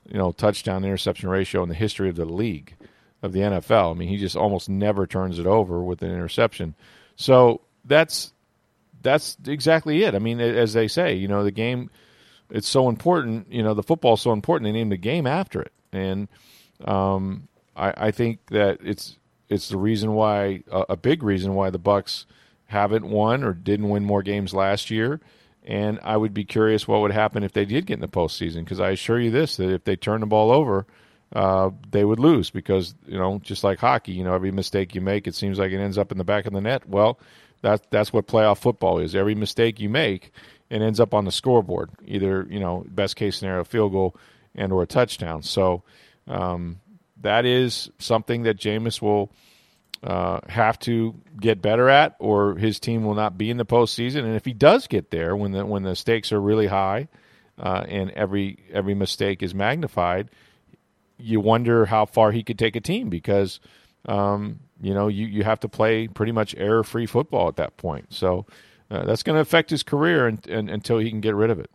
you know touchdown interception ratio in the history of the league of the NFL. I mean, he just almost never turns it over with an interception. So that's that's exactly it. I mean, as they say, you know, the game it's so important. You know, the football's so important. They named the game after it, and um, I, I, think that it's it's the reason why a, a big reason why the Bucks haven't won or didn't win more games last year. And I would be curious what would happen if they did get in the postseason. Because I assure you this: that if they turn the ball over, uh, they would lose. Because you know, just like hockey, you know, every mistake you make, it seems like it ends up in the back of the net. Well, that that's what playoff football is. Every mistake you make, it ends up on the scoreboard. Either you know, best case scenario, field goal and or a touchdown. So um, that is something that Jameis will uh, have to get better at, or his team will not be in the postseason. And if he does get there, when the when the stakes are really high, uh, and every every mistake is magnified, you wonder how far he could take a team because um, you know you, you have to play pretty much error free football at that point. So uh, that's going to affect his career and, and, until he can get rid of it.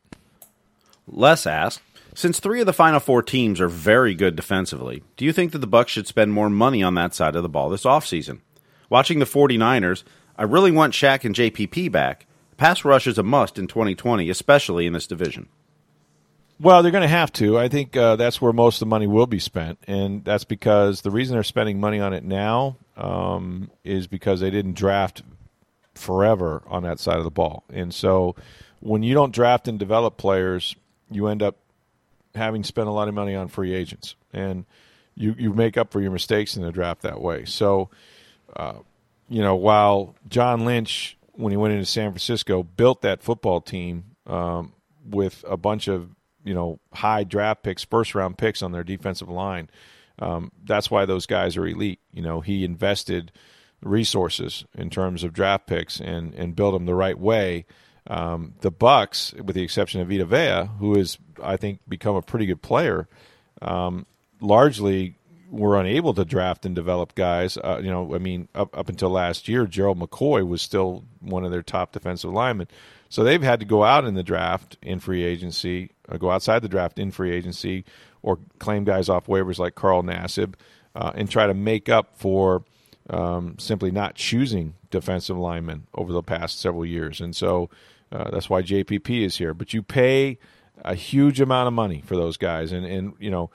Les asked, since three of the final four teams are very good defensively, do you think that the Bucks should spend more money on that side of the ball this offseason? Watching the 49ers, I really want Shaq and JPP back. Pass rush is a must in 2020, especially in this division.
Well, they're going to have to. I think uh, that's where most of the money will be spent, and that's because the reason they're spending money on it now um, is because they didn't draft forever on that side of the ball, and so when you don't draft and develop players, you end up having spent a lot of money on free agents, and you you make up for your mistakes in the draft that way. So, uh, you know, while John Lynch, when he went into San Francisco, built that football team um, with a bunch of you know high draft picks, first round picks on their defensive line. Um, that's why those guys are elite. You know, he invested resources in terms of draft picks and and built them the right way um, the Bucks, with the exception of Vita Vea, who has I think become a pretty good player, um, largely were unable to draft and develop guys. Uh, you know, I mean, up up until last year, Gerald McCoy was still one of their top defensive linemen. So they've had to go out in the draft in free agency, or go outside the draft in free agency, or claim guys off waivers like Carl Nassib, uh, and try to make up for um, simply not choosing defensive linemen over the past several years. And so uh, that's why JPP is here. But you pay a huge amount of money for those guys, and and you know,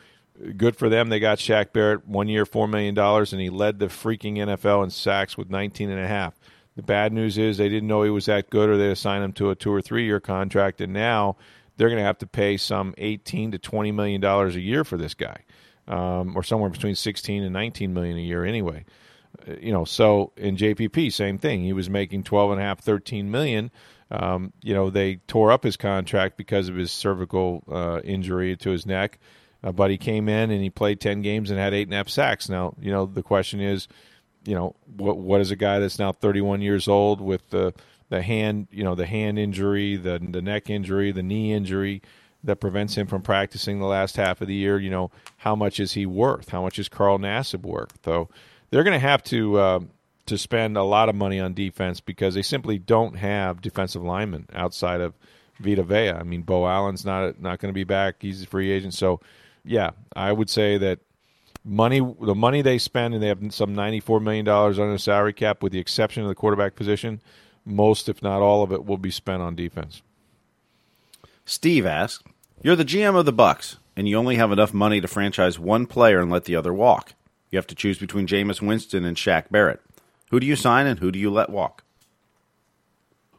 good for them. They got Shaq Barrett one year, four million dollars, and he led the freaking NFL in sacks with 19 and a half. The bad news is they didn't know he was that good, or they assigned him to a two or three year contract, and now they're going to have to pay some 18 to 20 million dollars a year for this guy, um, or somewhere between 16 and 19 million a year anyway. Uh, you know, so in JPP, same thing. He was making 12 and a half, 13 million um, you know, they tore up his contract because of his cervical uh, injury to his neck. Uh, but he came in and he played 10 games and had eight and a half sacks. Now, you know, the question is, you know, what what is a guy that's now 31 years old with the the hand, you know, the hand injury, the the neck injury, the knee injury that prevents him from practicing the last half of the year? You know, how much is he worth? How much is Carl Nassib worth? So they're going to have to. Uh, to spend a lot of money on defense because they simply don't have defensive linemen outside of Vita Vea. I mean, Bo Allen's not not going to be back; he's a free agent. So, yeah, I would say that money, the money they spend, and they have some ninety four million dollars on the salary cap, with the exception of the quarterback position. Most, if not all of it, will be spent on defense.
Steve asks, "You're the GM of the Bucks, and you only have enough money to franchise one player and let the other walk. You have to choose between Jameis Winston and Shaq Barrett. Who do you sign and who do you let walk?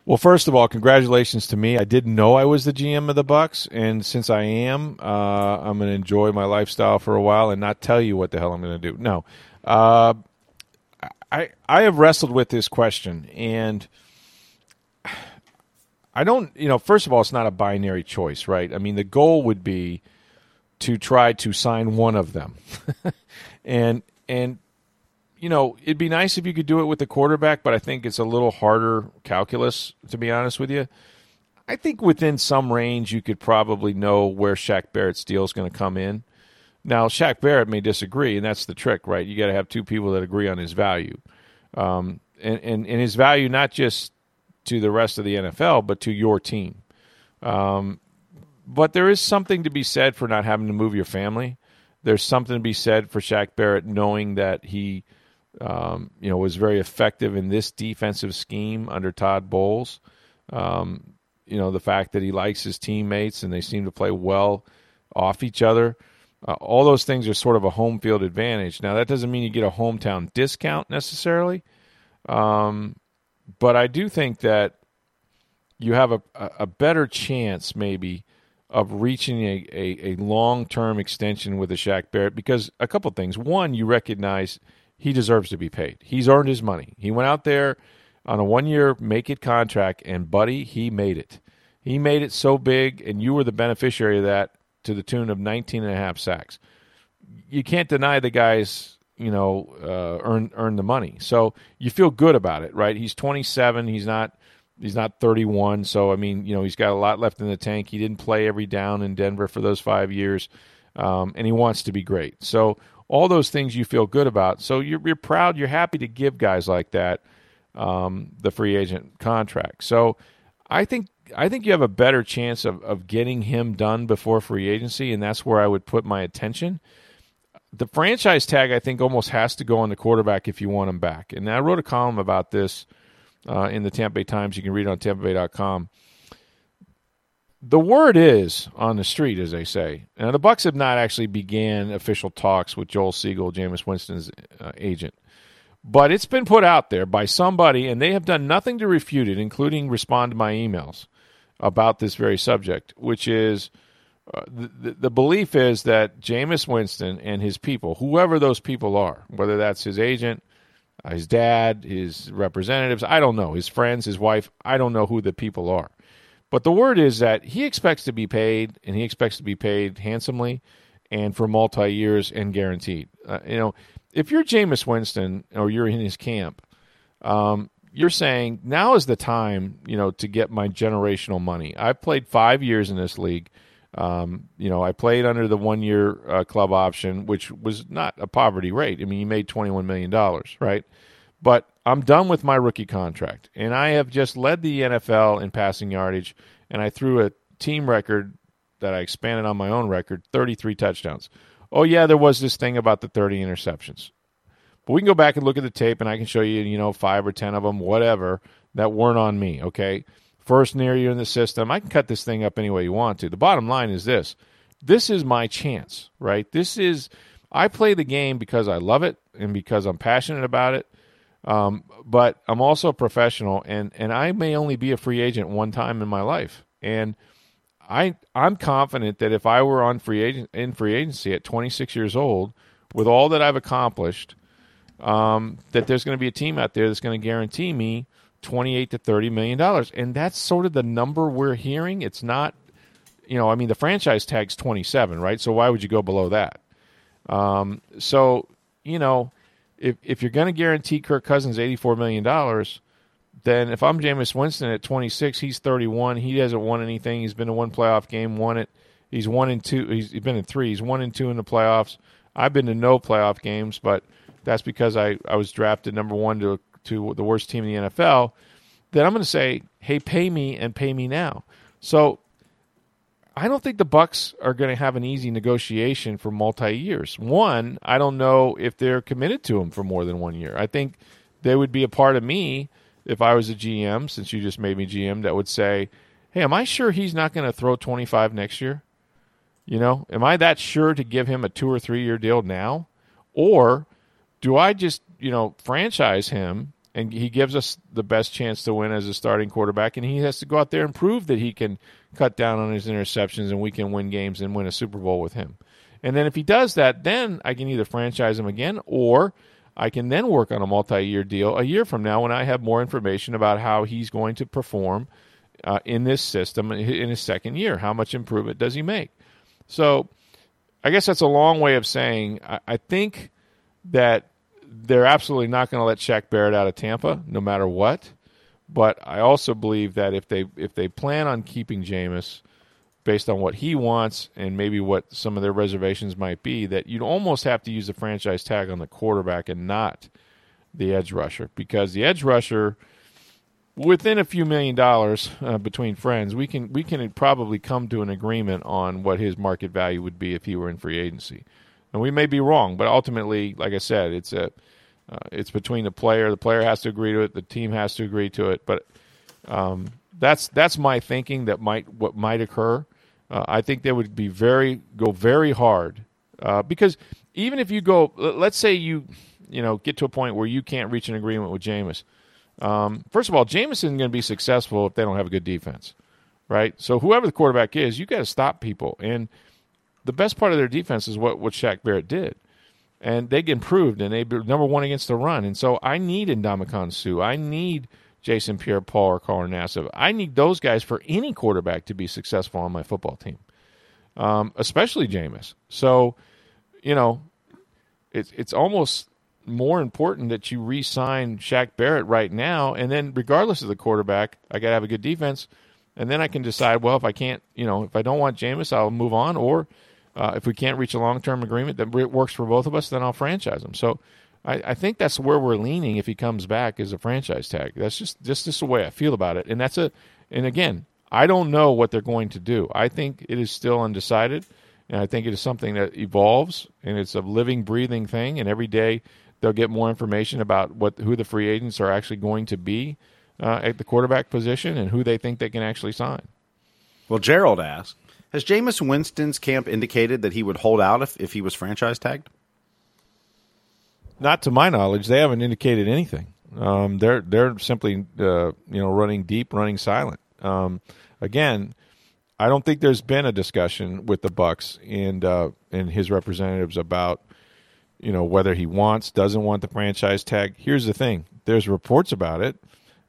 Well, first of all, congratulations to me. I didn't know I was the GM of the Bucks, and since I am, uh, I'm going to enjoy my lifestyle for a while and not tell you what the hell I'm going to do. No, uh, I I have wrestled with this question, and I don't. You know, first of all, it's not a binary choice, right? I mean, the goal would be to try to sign one of them. and and you know, it'd be nice if you could do it with the quarterback, but I think it's a little harder calculus to be honest with you. I think within some range you could probably know where Shaq Barrett's deal is going to come in. Now, Shaq Barrett may disagree, and that's the trick, right? You got to have two people that agree on his value, um, and, and and his value not just to the rest of the NFL, but to your team. Um, but there is something to be said for not having to move your family. There's something to be said for Shaq Barrett knowing that he, um, you know, was very effective in this defensive scheme under Todd Bowles. Um, you know, the fact that he likes his teammates and they seem to play well off each other. Uh, all those things are sort of a home field advantage. Now, that doesn't mean you get a hometown discount necessarily, um, but I do think that you have a, a better chance, maybe, of reaching a, a, a long term extension with a Shaq Barrett because a couple things. One, you recognize he deserves to be paid. He's earned his money. He went out there on a one year make it contract, and buddy, he made it. He made it so big, and you were the beneficiary of that to the tune of 19 and a half sacks. You can't deny the guy's, you know, uh, earn earn the money. So you feel good about it, right? He's 27. He's not he's not 31. So I mean, you know, he's got a lot left in the tank. He didn't play every down in Denver for those five years, um, and he wants to be great. So all those things you feel good about. So you're, you're proud. You're happy to give guys like that um, the free agent contract. So I think I think you have a better chance of, of getting him done before free agency, and that's where I would put my attention. The franchise tag, I think, almost has to go on the quarterback if you want him back. And I wrote a column about this uh, in the Tampa Bay Times. You can read it on tampabay.com. The word is on the street, as they say. Now, the Bucks have not actually began official talks with Joel Segal, Jameis Winston's uh, agent. But it's been put out there by somebody, and they have done nothing to refute it, including respond to my emails about this very subject, which is uh, the, the belief is that Jameis Winston and his people, whoever those people are, whether that's his agent, uh, his dad, his representatives, I don't know, his friends, his wife, I don't know who the people are. But the word is that he expects to be paid, and he expects to be paid handsomely and for multi years and guaranteed. Uh, you know, if you're Jameis Winston or you're in his camp, um, you're saying now is the time, you know, to get my generational money. I've played five years in this league. Um, you know, I played under the one year uh, club option, which was not a poverty rate. I mean, you made $21 million, right? But I'm done with my rookie contract. And I have just led the NFL in passing yardage, and I threw a team record that I expanded on my own record 33 touchdowns. Oh, yeah, there was this thing about the 30 interceptions. But we can go back and look at the tape, and I can show you, you know, five or ten of them, whatever, that weren't on me. Okay, first near you in the system, I can cut this thing up any way you want to. The bottom line is this: this is my chance, right? This is I play the game because I love it and because I'm passionate about it. Um, but I'm also a professional, and and I may only be a free agent one time in my life, and I I'm confident that if I were on free agent in free agency at 26 years old, with all that I've accomplished um, that there's going to be a team out there that's going to guarantee me 28 to 30 million dollars. And that's sort of the number we're hearing. It's not you know i mean the franchise tag's 27 right? So why would you go below that? Um, so you know if if you're going to guarantee kirk cousins 84 million dollars then if i'm Jameis winston at 26 he's 31 he hasn't won anything. He's been in one playoff game won it. He's one in two. He's been in three. He's one in two in the playoffs. I've been to no playoff games but that's because I, I was drafted number one to to the worst team in the NFL, then I'm going to say, hey, pay me and pay me now. So I don't think the Bucks are going to have an easy negotiation for multi years. One, I don't know if they're committed to him for more than one year. I think they would be a part of me if I was a GM, since you just made me GM, that would say, hey, am I sure he's not going to throw 25 next year? You know, am I that sure to give him a two or three year deal now? Or do I just you know franchise him and he gives us the best chance to win as a starting quarterback and he has to go out there and prove that he can cut down on his interceptions and we can win games and win a Super Bowl with him. And then if he does that, then I can either franchise him again or I can then work on a multi-year deal a year from now when I have more information about how he's going to perform uh, in this system in his second year. How much improvement does he make? So I guess that's a long way of saying I, I think that they're absolutely not going to let Shaq Barrett out of Tampa, no matter what. But I also believe that if they if they plan on keeping Jameis, based on what he wants and maybe what some of their reservations might be, that you'd almost have to use the franchise tag on the quarterback and not the edge rusher because the edge rusher within a few million dollars uh, between friends, we can we can probably come to an agreement on what his market value would be if he were in free agency. And we may be wrong, but ultimately, like I said, it's a uh, it's between the player. The player has to agree to it. The team has to agree to it. But um, that's that's my thinking that might what might occur. Uh, I think they would be very go very hard uh, because even if you go, let's say you you know get to a point where you can't reach an agreement with Jameis um, first of all, Jameis isn't going to be successful if they don't have a good defense, right? So whoever the quarterback is, you got to stop people. And the best part of their defense is what what Shaq Barrett did, and they improved and they number one against the run. And so I need Ndamukong Suh. I need Jason Pierre-Paul or Carl Nassib. I need those guys for any quarterback to be successful on my football team, um, especially Jameis. So, you know, it's it's almost more important that you re-sign Shaq Barrett right now, and then regardless of the quarterback, I got to have a good defense, and then I can decide. Well, if I can't, you know, if I don't want Jameis, I'll move on, or uh, if we can't reach a long-term agreement that works for both of us, then I'll franchise him. So. I, I, think that's where we're leaning if he comes back is a franchise tag. That's just just just the way I feel about it. And that's a and again, I don't know what they're going to do. I think it is still undecided, and I think it is something that evolves and it's a living, breathing thing. And every day They'll get more information about what who the free agents are actually going to be uh, at the quarterback position and who they think they can actually sign.
Well, Gerald asked, has Jameis Winston's camp indicated that he would hold out if, if he was franchise tagged?
Not to my knowledge, they haven't indicated anything. Um, they're they're simply uh, you know running deep, running silent. Um, again, I don't think there's been a discussion with the Bucks and uh, and his representatives about you know whether he wants doesn't want the franchise tag here's the thing there's reports about it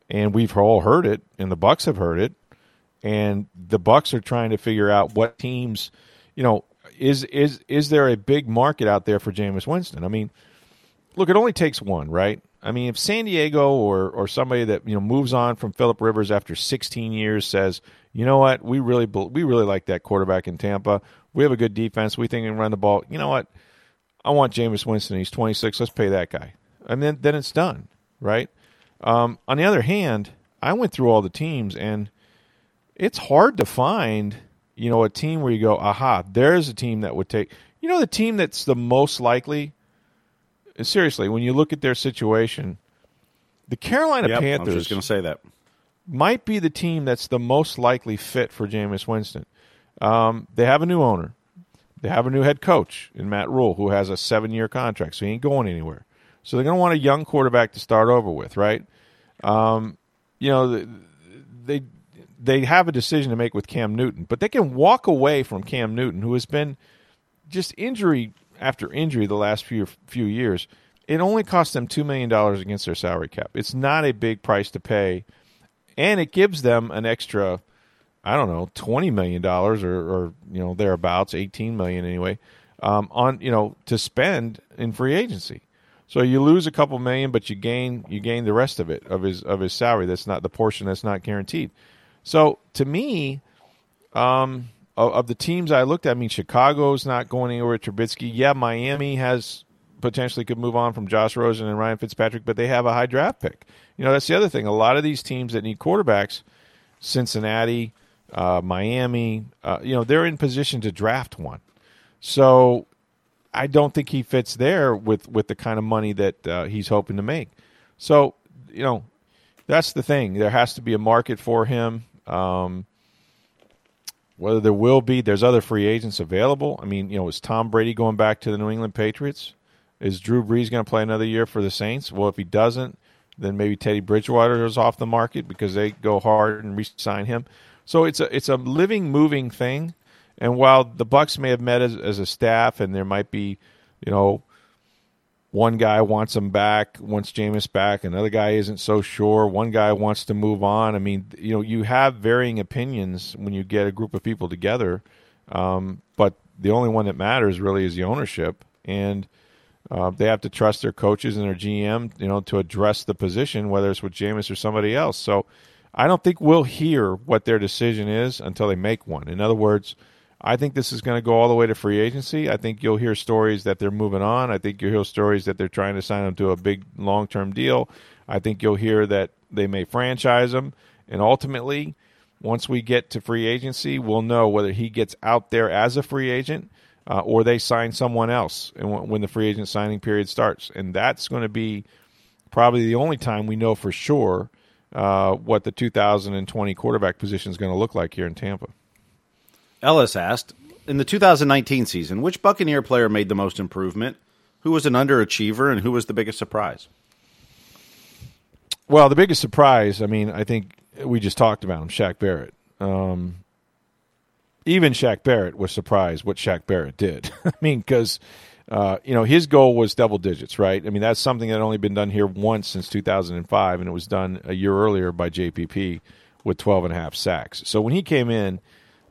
and we've all heard it and the Bucks have heard it and the Bucks are trying to figure out what teams you know is is is there a big market out there for Jameis Winston i mean look it only takes one right i mean if san diego or or somebody that you know moves on from philip rivers after 16 years says you know what we really we really like that quarterback in tampa we have a good defense we think we can run the ball you know what I want Jameis Winston. He's 26. Let's pay that guy. And then, then it's done, right? Um, on the other hand, I went through all the teams, and it's hard to find, you know, a team where you go, aha, there's a team that would take. You know, the team that's the most likely. Seriously, when you look at their situation, the Carolina
yep,
Panthers.
I was just going to say that
might be the team that's the most likely fit for Jameis Winston. Um, they have a new owner. They have a new head coach in Matt Rhule who has a seven year contract, so he ain't going anywhere. So they're going to want a young quarterback to start over with, right? Um, you know, they they have a decision to make with Cam Newton, but they can walk away from Cam Newton, who has been just injury after injury the last few few years. It only cost them two million dollars against their salary cap. It's not a big price to pay, and it gives them an extra I don't know, twenty million dollars or, or you know thereabouts, eighteen million anyway, um, on you know to spend in free agency. So you lose a couple million, but you gain you gain the rest of it of his of his salary. That's not the portion that's not guaranteed. So to me, um, of, of the teams I looked at, I mean Chicago's not going anywhere with Trubisky. Yeah, Miami has potentially could move on from Josh Rosen and Ryan Fitzpatrick, but they have a high draft pick. You know that's the other thing. A lot of these teams that need quarterbacks, Cincinnati uh, Miami. Uh, you know, they're in position to draft one. So I don't think he fits there with, with the kind of money that uh, he's hoping to make. So, you know, that's the thing. There has to be a market for him. Um, whether there will be, there's other free agents available. I mean, you know, is Tom Brady going back to the New England Patriots? Is Drew Brees going to play another year for the Saints? Well, if he doesn't, then maybe Teddy Bridgewater is off the market because they go hard and re-sign him. So it's a it's a living, moving thing. And while the Bucks may have met as, as a staff, and there might be, you know, one guy wants him back, wants Jameis back, another guy isn't so sure. One guy wants to move on. I mean, you know, you have varying opinions when you get a group of people together. Um, but the only one that matters really is the ownership, and uh, they have to trust their coaches and their GM, you know, to address the position, whether it's with Jameis or somebody else. So I don't think we'll hear what their decision is until they make one. In other words, I think this is going to go all the way to free agency. I think you'll hear stories that they're moving on. I think you'll hear stories that they're trying to sign them to a big long term deal. I think you'll hear that they may franchise him. And ultimately, once we get to free agency, we'll know whether he gets out there as a free agent uh, or they sign someone else when the free agent signing period starts. And that's going to be probably the only time we know for sure uh, what the 2020 quarterback position is going to look like here in Tampa.
Ellis asked In the 2019 season, which Buccaneer player made the most improvement? Who was an underachiever and who was the biggest surprise?
Well, the biggest surprise, I mean, I think we just talked about him, Shaq Barrett. Um, even Shaq Barrett was surprised what Shaq Barrett did. I mean, because uh, you know his goal was double digits, right? I mean, that's something that only been done here once since 2005, and it was done a year earlier by JPP with 12 and a half sacks. So when he came in,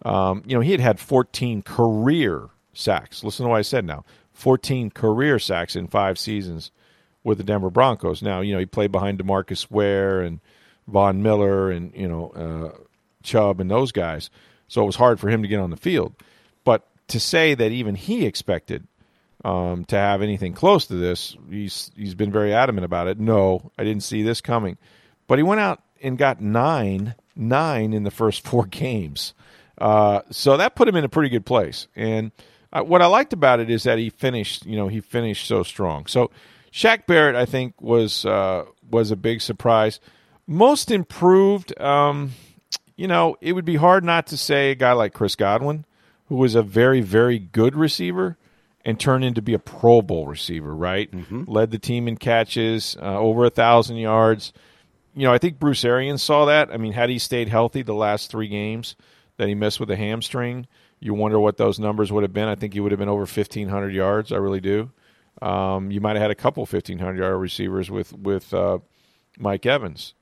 um, you know, he had had 14 career sacks. Listen to what I said now: 14 career sacks in five seasons with the Denver Broncos. Now, you know, he played behind Demarcus Ware and Von Miller and you know uh, Chubb and those guys, so it was hard for him to get on the field. But to say that even he expected um, to have anything close to this, he's he's been very adamant about it. No, I didn't see this coming. But he went out and got nine nine in the first four games, uh, so that put him in a pretty good place. And uh, what I liked about it is that he finished, you know, he finished so strong. So Shaq Barrett, I think, was uh, was a big surprise. Most improved, um, you know, it would be hard not to say a guy like Chris Godwin, who was a very, very good receiver and turned into be a Pro Bowl receiver, right? Mm-hmm. Led the team in catches, uh, over a thousand yards. You know, I think Bruce Arians saw that. I mean, had he stayed healthy the last three games that he missed with a hamstring, you wonder what those numbers would have been. I think he would have been over fifteen hundred yards. I really do. Um, you might have had a couple fifteen hundred yard receivers with with uh, Mike Evans.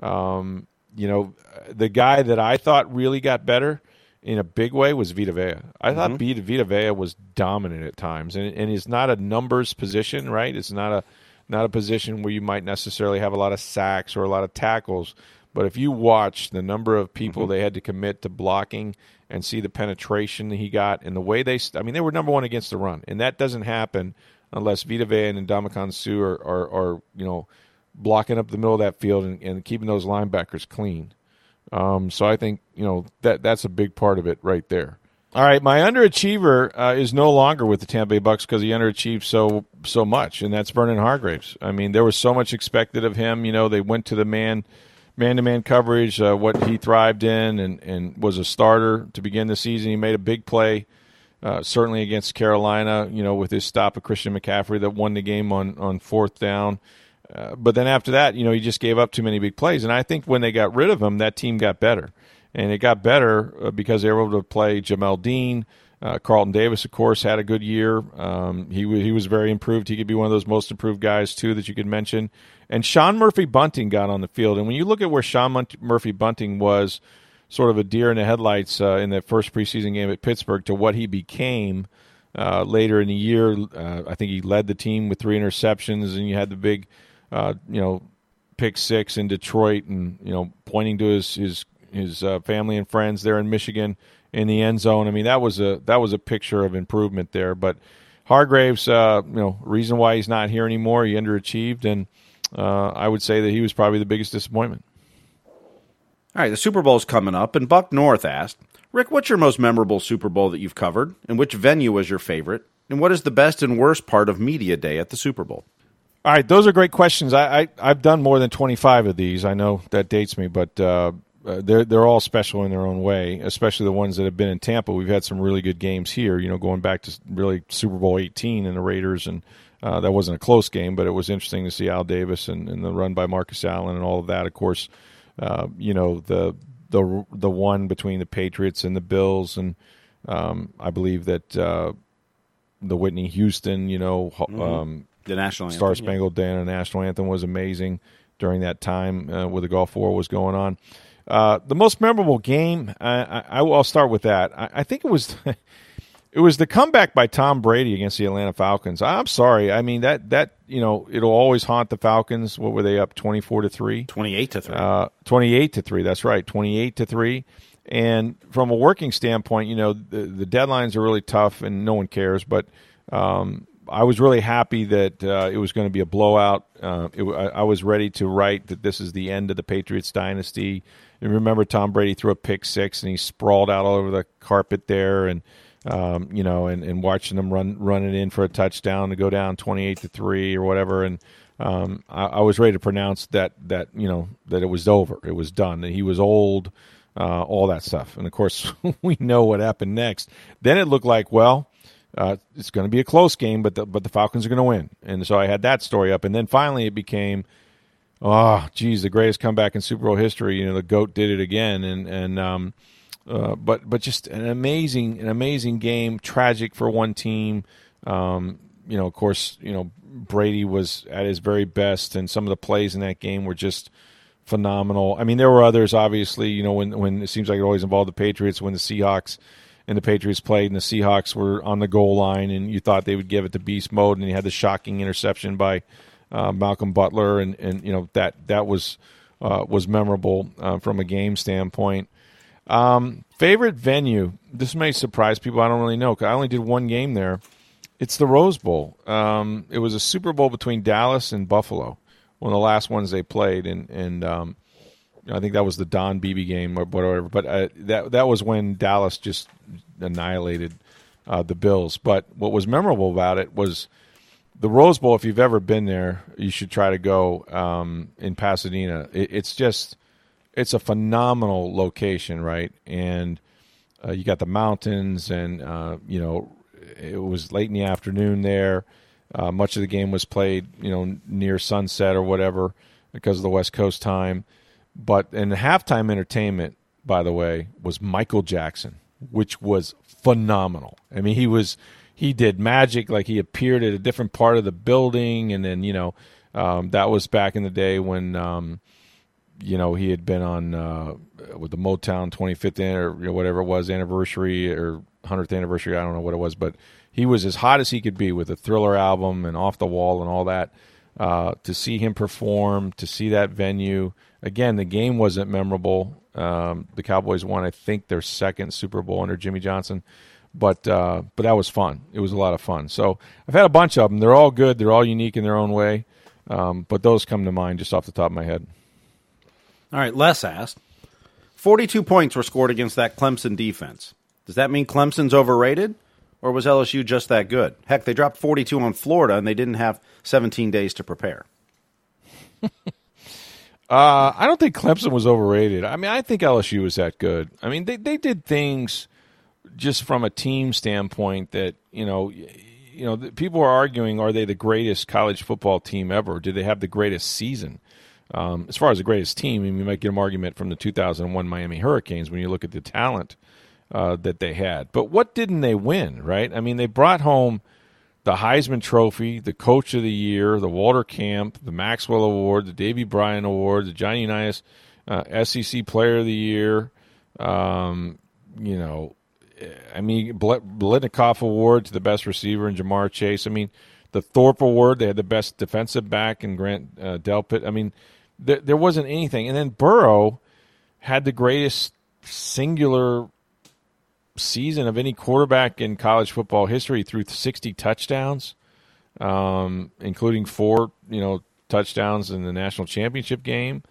Um, you know, the guy that I thought really got better in a big way was Vita Vea. I mm-hmm. thought Vita, Vita Vea was dominant at times, and and it's not a numbers position, right? It's not a not a position where you might necessarily have a lot of sacks or a lot of tackles. But if you watch the number of people mm-hmm. they had to commit to blocking and see the penetration he got and the way they, I mean, they were number one against the run, and that doesn't happen unless Vita Vea and Ndamukong Suh are, are, are, you know blocking up the middle of that field and, and keeping those linebackers clean. Um, so I think you know that that's a big part of it right there. All right, my underachiever uh, is no longer with the Tampa Bay Bucks because he underachieved so so much, and that's Vernon Hargreaves. I mean, there was so much expected of him. You know, they went to the man man to man coverage, uh, what he thrived in, and and was a starter to begin the season. He made a big play. Uh, certainly against Carolina, you know, with his stop of Christian McCaffrey that won the game on, on fourth down. Uh, but then after that, you know, he just gave up too many big plays. And I think when they got rid of him, that team got better. And it got better uh, because they were able to play Jamel Dean. Uh, Carlton Davis, of course, had a good year. Um, he, w- he was very improved. He could be one of those most improved guys, too, that you could mention. And Sean Murphy Bunting got on the field. And when you look at where Sean Murphy Bunting was sort of a deer in the headlights uh, in that first preseason game at Pittsburgh to what he became uh, later in the year, uh, I think he led the team with three interceptions, and you had the big – uh, you know, pick six in Detroit, and you know, pointing to his his his uh, family and friends there in Michigan in the end zone. I mean, that was a that was a picture of improvement there. But Hargreaves, uh, you know, reason why he's not here anymore, he underachieved, and uh, I would say that he was probably the biggest disappointment.
All right, the Super Bowl's coming up, and Buck North asked, Rick, what's your most memorable Super Bowl that you've covered, and which venue was your favorite, and what is the best and worst part of media day at the Super Bowl?
All right, those are great questions. I, I have done more than twenty five of these. I know that dates me, but uh, uh, they're they're all special in their own way. Especially the ones that have been in Tampa. We've had some really good games here. You know, going back to really Super Bowl eighteen and the Raiders, and uh, that wasn't a close game, but it was interesting to see Al Davis and, and the run by Marcus Allen and all of that. Of course, uh, you know the the the one between the Patriots and the Bills, and um, I believe that uh, the Whitney Houston, you know. Mm-hmm. Um,
the national
Star Spangled yeah. Banner national anthem was amazing during that time uh, where the Gulf War was going on. Uh, the most memorable game, I, I, will start with that. I, I think it was it was the comeback by Tom Brady against the Atlanta Falcons. I'm sorry. I mean that that you know it'll always haunt the Falcons. What were they up twenty four to three?
Twenty eight to three.
Uh, twenty eight to three. That's right. Twenty eight to three. And from a working standpoint, you know the the deadlines are really tough, and no one cares. But um, I was really happy that uh, it was going to be a blowout. Uh, it, I, I, was ready to write that this is the end of the Patriots dynasty. And remember, Tom Brady threw a pick six, and he sprawled out all over the carpet there, and um, you know, and, and watching them run run it in for a touchdown to go down twenty eight to three or whatever. And um, I, I, was ready to pronounce that that you know that it was over, it was done, that he was old, uh, all that stuff. And of course, we know what happened next. Then it looked like well uh, it's going to be a close game, but the, but the Falcons are going to win. And so I had that story up, and then finally it became, oh, geez, the greatest comeback in Super Bowl history. You know, the goat did it again, and and um, uh, but but just an amazing an amazing game. Tragic for one team. Um, you know, of course, you know Brady was at his very best, and some of the plays in that game were just phenomenal. I mean, there were others, obviously. You know, when when it seems like it always involved the Patriots, when the Seahawks and the Patriots played, and the Seahawks were on the goal line, and you thought they would give it to beast mode, and you had the shocking interception by uh, Malcolm Butler, and, and you know that that was uh, was memorable uh, from a game standpoint. Um, favorite venue? This may surprise people. I don't really know. Cause I only did one game there. It's the Rose Bowl. Um, it was a Super Bowl between Dallas and Buffalo, one of the last ones they played, and and um, I think that was the Don Beebe game or whatever. But uh, that that was when Dallas just annihilated uh, the Bills. But what was memorable about it was the Rose Bowl. If you've ever been there, you should try to go um, in Pasadena. It, it's just it's a phenomenal location, right? And uh, you got the mountains, and uh, you know it was late in the afternoon there. Uh, much of the game was played, you know, near sunset or whatever because of the West Coast time. But in the halftime entertainment, by the way, was Michael Jackson, which was phenomenal. I mean, he was he did magic, like he appeared at a different part of the building, and then you know um, that was back in the day when um, you know he had been on uh, with the Motown 25th or you know, whatever it was anniversary or 100th anniversary. I don't know what it was, but he was as hot as he could be with a Thriller album and Off the Wall and all that. Uh, to see him perform, to see that venue again, the game wasn't memorable. Um, the Cowboys won, I think, their second Super Bowl under Jimmy Johnson, but uh, but that was fun. It was a lot of fun. So I've had a bunch of them. They're all good. They're all unique in their own way, um, but those come to mind just off the top of my head.
All right, Les asked. 42 points were scored against that Clemson defense. Does that mean Clemson's overrated? Or was LSU just that good? Heck, they dropped 42 on Florida and they didn't have 17 days to prepare.
Uh, I don't think Clemson was overrated. I mean, I think LSU was that good. I mean, they they did things just from a team standpoint that you know, you know, people are arguing: Are they the greatest college football team ever? Did they have the greatest season? Um, as far as the greatest team, I mean, you might get an argument from the 2001 Miami Hurricanes when you look at the talent uh, that they had. But what didn't they win? Right? I mean, they brought home the Heisman Trophy, the Coach of the Year, the Walter Camp, the Maxwell Award, the Davey O'Brien Award, the Johnny Unitas uh, SEC Player of the Year. Um, you know, I mean, Biletnikoff Award to the best receiver in Ja'Marr Chase. I mean, the Thorpe Award, they had the best defensive back in Grant uh, Delpit. I mean, there, there wasn't anything. And then Burrow had the greatest singular season of any quarterback in college football history threw 60 touchdowns, um, including four, you know, touchdowns in the national championship game,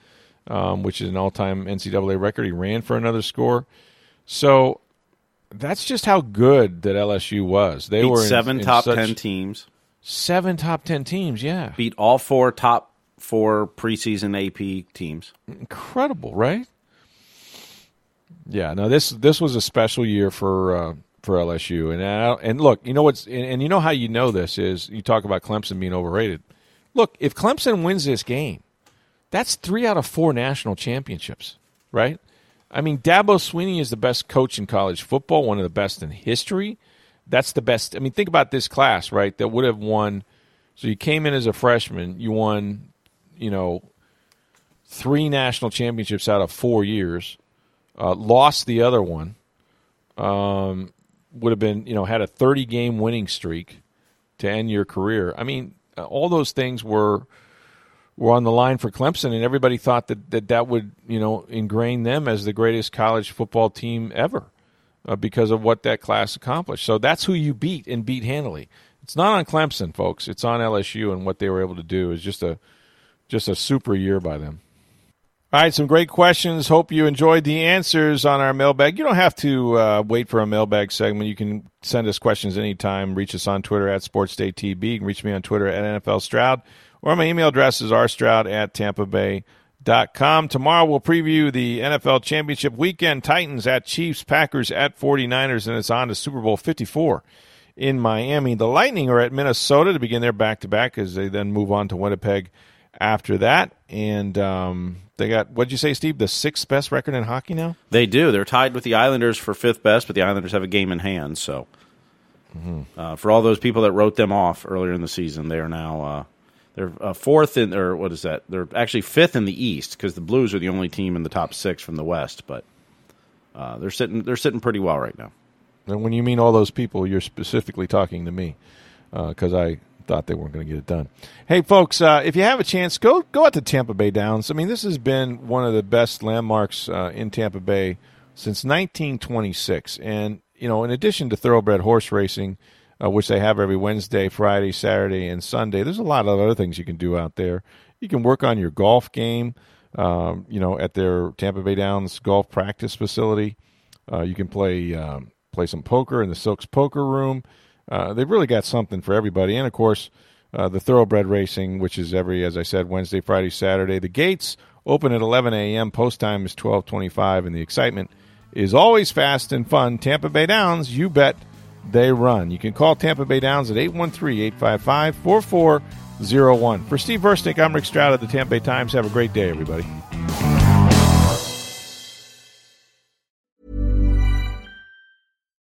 um, which is an all-time NCAA record. He ran for another score. So that's just how good that LSU was. They
Beat
were
seven
in,
top
such,
ten teams.
Seven top ten teams, yeah.
Beat all four top four preseason AP teams.
Incredible, right? Yeah, no this this was a special year for uh, for LSU, and and look, you know what's and, and you know how you know this is you talk about Clemson being overrated. Look, if Clemson wins this game, that's three out of four national championships, right? I mean, Dabo Swinney is the best coach in college football, one of the best in history. That's the best. I mean, think about this class, right? That would have won. So you came in as a freshman, you won, you know, three national championships out of four years uh, lost the other one, um, would have been, you know, had a 30 game winning streak to end your career. I mean, all those things were were on the line for Clemson, and everybody thought that that, that would, you know, ingrain them as the greatest college football team ever uh, because of what that class accomplished. So that's who you beat and beat handily. It's not on Clemson, folks. It's on LSU and what they were able to do is just a just a super year by them. All right, some great questions. Hope you enjoyed the answers on our mailbag. You don't have to uh, wait for a mailbag segment. You can send us questions anytime. Reach us on Twitter at SportsDayTB. You can reach me on Twitter at NFL Stroud, or my email address is rstroud at tampa bay dot com. Tomorrow we'll preview the NFL Championship weekend. Titans at Chiefs, Packers at 49ers, and it's on to Super Bowl 54 in Miami. The Lightning are at Minnesota to begin their back-to-back as they then move on to Winnipeg after that. And um, they got what'd you say, Steve? The sixth best record in hockey now.
They do. They're tied with the Islanders for fifth best, but the Islanders have a game in hand. So, mm-hmm. uh, for all those people that wrote them off earlier in the season, they are now uh, they're uh, fourth in or what is that? They're actually fifth in the East because the Blues are the only team in the top six from the West. But uh, they're sitting they're sitting pretty well right now.
And when you mean all those people, you're specifically talking to me because uh, I thought they weren't going to get it done. Hey, folks, uh, if you have a chance, go go out to Tampa Bay Downs. I mean, this has been one of the best landmarks uh, in Tampa Bay since 1926. And you know, in addition to thoroughbred horse racing, uh, which they have every Wednesday, Friday, Saturday, and Sunday, there's a lot of other things you can do out there. You can work on your golf game. Um, you know, at their Tampa Bay Downs golf practice facility, uh, you can play um, play some poker in the Silks Poker Room. Uh, they've really got something for everybody. And of course, uh, the thoroughbred racing, which is every, as I said, Wednesday, Friday, Saturday. The gates open at 11 a.m. Post time is 12:25, and the excitement is always fast and fun. Tampa Bay Downs, you bet they run. You can call Tampa Bay Downs at 813-855-4401. For Steve Versnick, I'm Rick Stroud of the Tampa Bay Times. Have a great day, everybody.